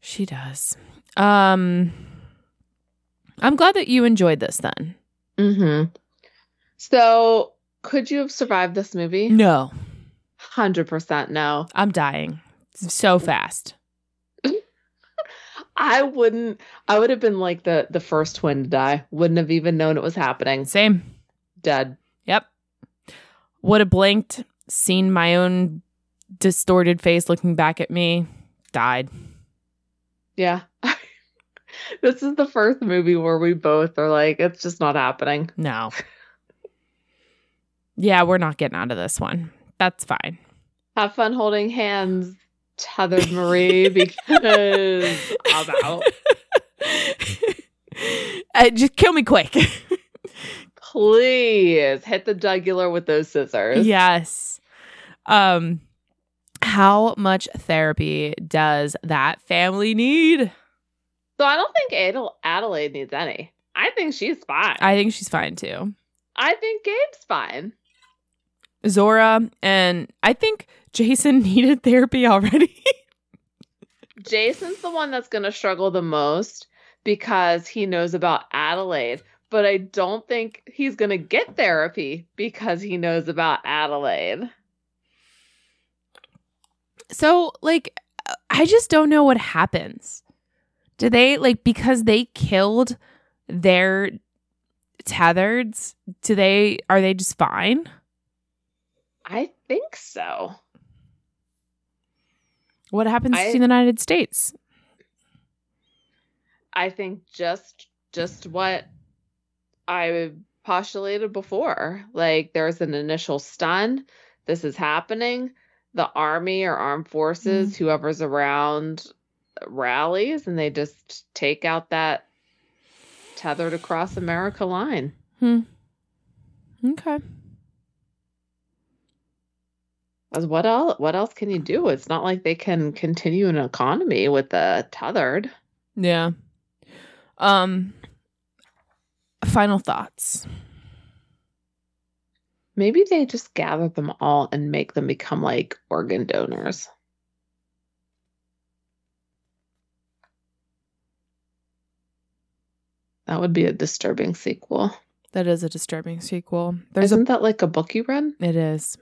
She does. Um I'm glad that you enjoyed this then. Mm-hmm. So, could you have survived this movie? No, Hundred percent no. I'm dying so fast. I wouldn't. I would have been like the the first twin to die. Wouldn't have even known it was happening. Same. Dead. Yep. Would have blinked, seen my own distorted face looking back at me, died. Yeah. [LAUGHS] this is the first movie where we both are like, it's just not happening. No. yeah, we're not getting out of this one. That's fine. Have fun holding hands, tethered Marie, because [LAUGHS] I'm out. uh, just kill me quick. Please hit the jugular with those scissors. yes. Um how much therapy does that family need? So I don't think Adel- Adelaide needs any. I think she's fine. I think she's fine too. I think Gabe's fine. Zora and I think Jason [LAUGHS] needed therapy already. Jason's the one that's going to struggle the most because he knows about Adelaide, but I don't think he's going to get therapy because he knows about Adelaide. so, like, I just don't know what happens. Do they, like, because they killed their tethereds, do they, are they just fine? I think so. What happens I- to the United States? I think just just what I postulated before. Like there's an initial stun. This is happening. The army or armed forces, whoever's around, rallies, and they just take out that tethered across America line. Hmm. Okay. As what else? What else can you do? It's not like they can continue an economy with the tethered. Yeah. Um, final thoughts. Maybe they just gather them all and make them become like organ donors. That would be a disturbing sequel. That is a disturbing sequel. There's Isn't that like a book you read? It is.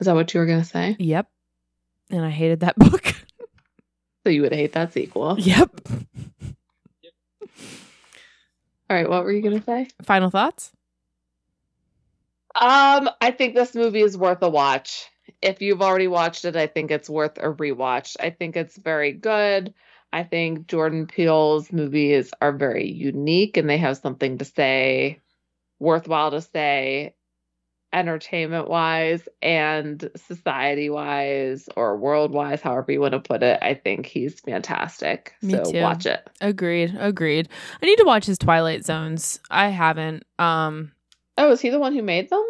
Is that what you were going to say? Yep. And I hated that [LAUGHS] book. So you would hate that sequel. yep. All right, what were you going to say? Final thoughts. Um, I think this movie is worth a watch. If you've already watched it, I think it's worth a rewatch. I think it's very good. I think Jordan Peele's movies are very unique and they have something to say, worthwhile to say, entertainment wise and society wise or world wise, however you want to put it. I think he's fantastic. Me so too. watch it. Agreed. Agreed. I need to watch his Twilight Zones. I haven't. Um, Oh, is he the one who made them?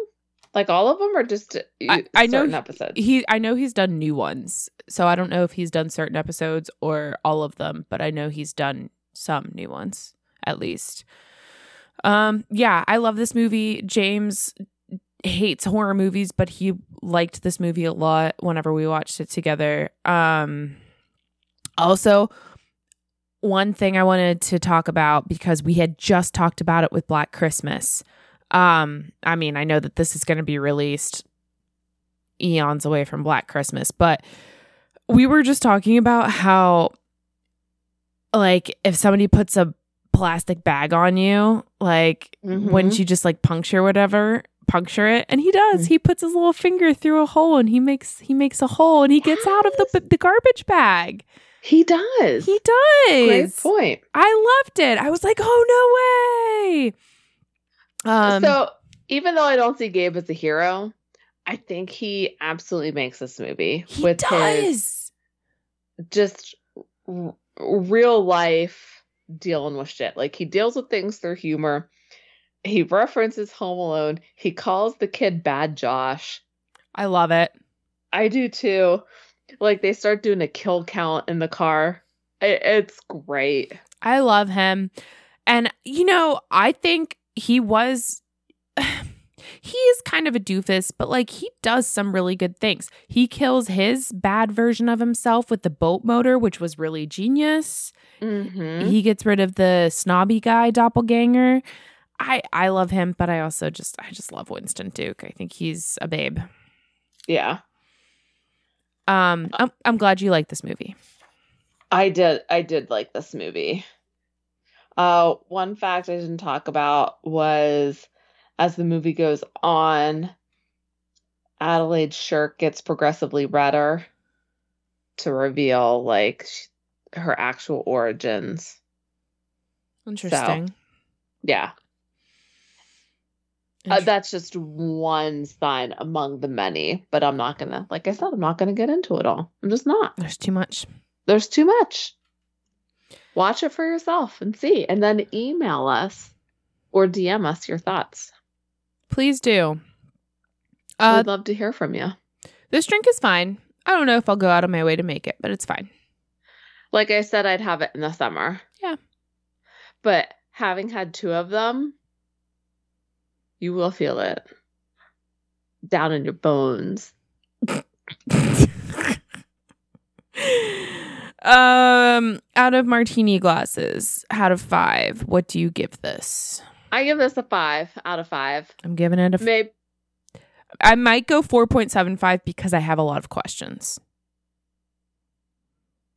Like all of them, or just I- I know episodes? he. I know he's done new ones, so I don't know if he's done certain episodes or all of them, but I know he's done some new ones at least. Um, yeah, I love this movie. James hates horror movies, but he liked this movie a lot whenever we watched it together. Um, also, one thing I wanted to talk about because we had just talked about it with Black Christmas. Um, I mean, I know that this is going to be released eons away from Black Christmas, but we were just talking about how, like, if somebody puts a plastic bag on you, like, Mhm. wouldn't you just like puncture whatever? Puncture it, and he does. Mm. He puts his little finger through a hole, and he makes he makes a hole, and he gets out of the the garbage bag. He does. He does. Great point. I loved it. I was like, oh no way. Um, so even though I don't see Gabe as a hero, I think he absolutely makes this movie he with does. his just r- real life dealing with shit. Like he deals with things through humor. He references Home Alone. He calls the kid Bad Josh. I love it. I do too. Like they start doing a kill count in the car. It, it's great. I love him. And, you know, I think he was. [SIGHS] He is kind of a doofus, but like he does some really good things. He kills his bad version of himself with the boat motor, which was really genius. Mm-hmm. He gets rid of the snobby guy doppelganger. I I love him, but I also just I just love Winston Duke. I think he's a babe. Yeah. Um, I'm I'm glad you like this movie. I did I did like this movie. Uh one fact I didn't talk about was as the movie goes on, Adelaide's shirt gets progressively redder to reveal like sh- her actual origins. Interesting. Yeah, uh, that's just one sign among the many, but I'm not gonna, like I said, I'm not gonna get into it all. I'm just not. There's too much. There's too much. Watch it for yourself and see, and then email us or DM us your thoughts. Please do. Uh, We'd love to hear from you. this drink is fine. I don't know if I'll go out of my way to make it, but it's fine. Like I said, I'd have it in the summer. Yeah. But having had two of them, you will feel it down in your bones. um, out of martini glasses, out of five, what do you give this? I give this a five out of five. I'm giving it a. F- Maybe I might go four point seven five because I have a lot of questions.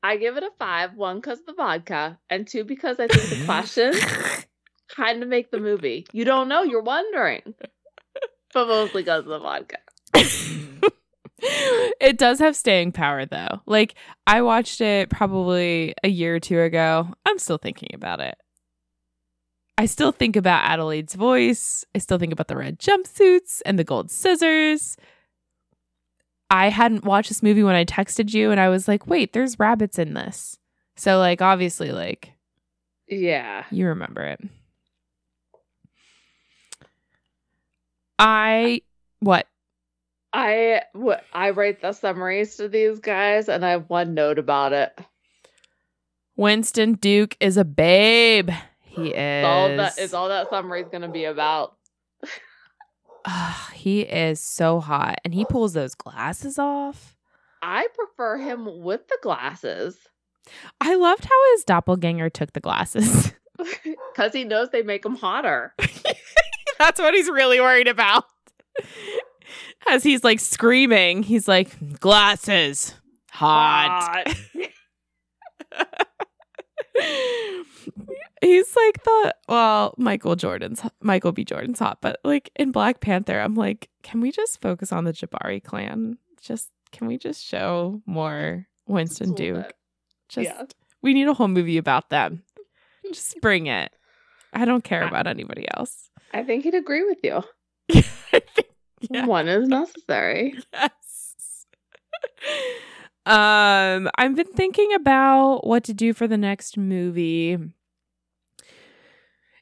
I give it a five. One because of the vodka, and two because I think the [LAUGHS] questions kind of make the movie. You don't know, you're wondering, but mostly because of the vodka. [LAUGHS] it does have staying power though. Like I watched it probably a year or two ago. I'm still thinking about it. I still think about Adelaide's voice. I still think about the red jumpsuits and the gold scissors. I hadn't watched this movie when I texted you and I was like, "Wait, there's rabbits in this." So like obviously like Yeah. you remember it. I what? I w- I write the summaries to these guys, and I have one note about it. Winston Duke is a babe. He is. All that is all that summary is going to be about. [SIGHS] He is so hot, and he pulls those glasses off. I prefer him with the glasses I loved how his doppelganger took the glasses. [LAUGHS] [LAUGHS] because he knows they make him hotter. [LAUGHS] [LAUGHS] That's what he's really worried about. [LAUGHS] As he's like screaming, he's like, glasses, hot. [LAUGHS] he's like the well, Michael Jordan's Michael B. Jordan's hot, but like in Black Panther, I'm like, can we just focus on the Jabari clan? Just can we just show more Winston Duke? bit. Just Yeah. we need a whole movie about them. Just bring it. I don't care about anybody else. I think he'd agree with you. [LAUGHS] Yeah. One is necessary. yes. [LAUGHS] um, I've been thinking about what to do for the next movie.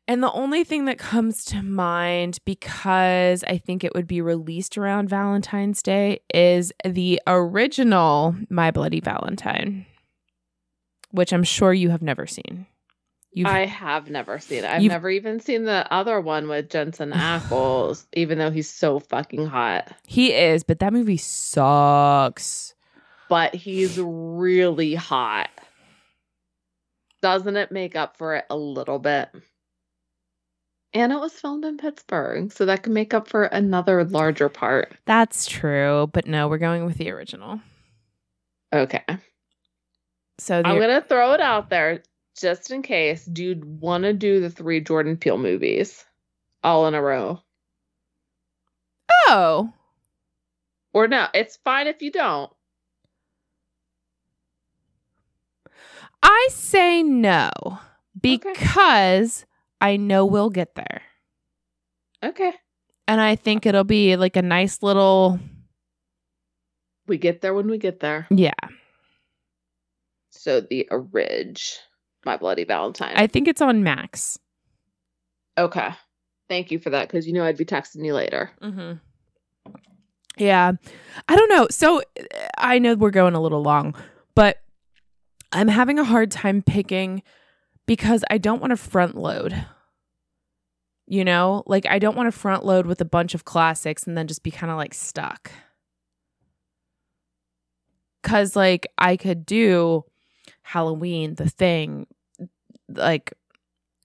And the only thing that comes to mind, because I think it would be released around Valentine's Day, is the original My Bloody Valentine, which I'm sure you have never seen. You've, I have never seen it. I've never even seen the other one with Jensen [SIGHS] Ackles, even though he's so fucking hot. he is, but that movie sucks. But he's really hot. Doesn't it make up for it a little bit? And it was filmed in Pittsburgh, so that can make up for another larger part. That's true, but no, we're going with the original. Okay. So the, I'm going to throw it out there just in case. Do you want to do the three Jordan Peele movies all in a row? oh, Or no, it's fine if you don't. I say no because I know we'll get there, Okay. and I think it'll be like a nice little We get there when we get there. yeah. So the Ridge, My Bloody Valentine. I think it's on Max. okay. Thank you for that because you know I'd be texting you later. Mm-hmm. Yeah, I don't know. So uh, I know we're going a little long, but I'm having a hard time picking because I don't want to front load. You know, like I don't want to front load with a bunch of classics and then just be kind of like stuck. Cause like I could do Halloween, the thing, like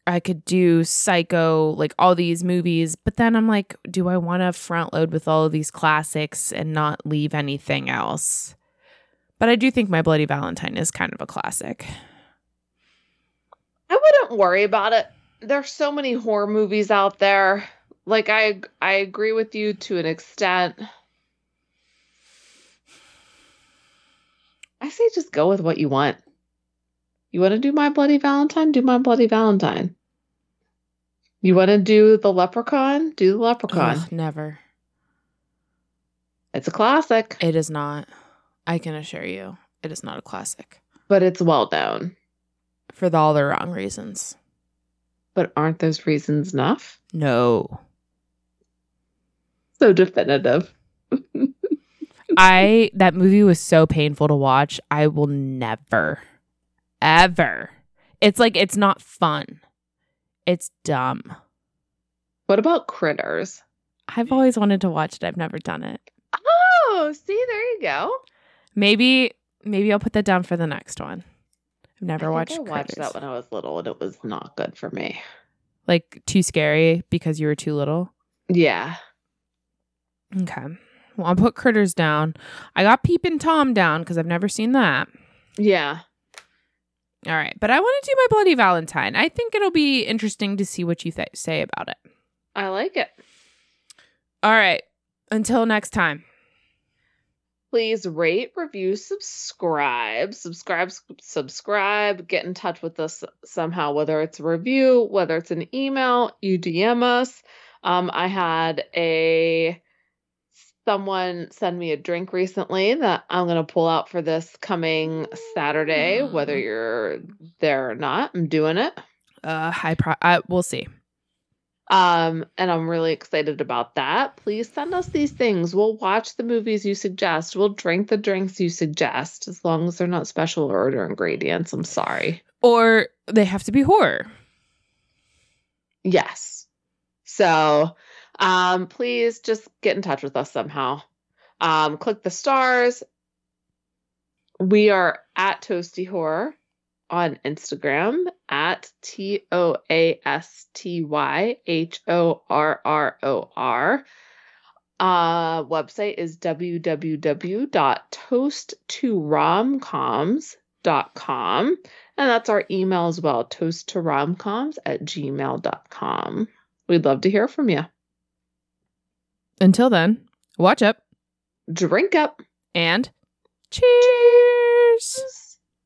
I could do Psycho, like all these movies, but then I'm like, do I want to front load with all of these classics and not leave anything else? But I do think My Bloody Valentine is kind of a classic. I wouldn't worry about it. There's so many horror movies out there. Like I I agree with you to an extent. I say just go with what you want. You want to do My Bloody Valentine? Do My Bloody Valentine. You want to do the Leprechaun? Do the Leprechaun. Ugh, never. It's a classic, It is not. I can assure you, it is not a classic but it's well known. for the, all the wrong reasons. But aren't those reasons enough? No. So definitive. [LAUGHS] I that movie was so painful to watch. I will never ever. It's like it's not fun. It's dumb. What about Critters? I've always wanted to watch it. I've never done it. Oh, see, there you go. Maybe maybe I'll put that down for the next one. I've never I watched I watched Critters. that when I was little, and it was not good for me. Like too scary because you were too little. Yeah. Okay. Well, I'll put Critters down. I got Peepin' Tom down because I've never seen that. Yeah. All right, but I want to do my Bloody Valentine. I think it'll be interesting to see what you th- say about it. I like it. All right. Until next time. Please rate, review, subscribe, subscribe, subscribe. Get in touch with us somehow, whether it's a review, whether it's an email, you DM us. Um, I had a someone send me a drink recently that I'm gonna pull out for this coming Saturday, whether Mm. you're there or not. I'm doing it. Uh, I pro- I, we'll see. Um, and I'm really excited about that. Please send us these things. We'll watch the movies you suggest. We'll drink the drinks you suggest, as long as they're not special order ingredients. I'm sorry. Or they have to be horror. Yes. So, um, please just get in touch with us somehow. Um, click the stars. We are at Toasty Horror on Instagram at T O A S T Y H O R R O R. Uh, website is www.toasttoromcoms.com. And that's our email as well, toast to romcoms at gmail.com. We'd love to hear from you. Until then, watch up Drink up. and cheers.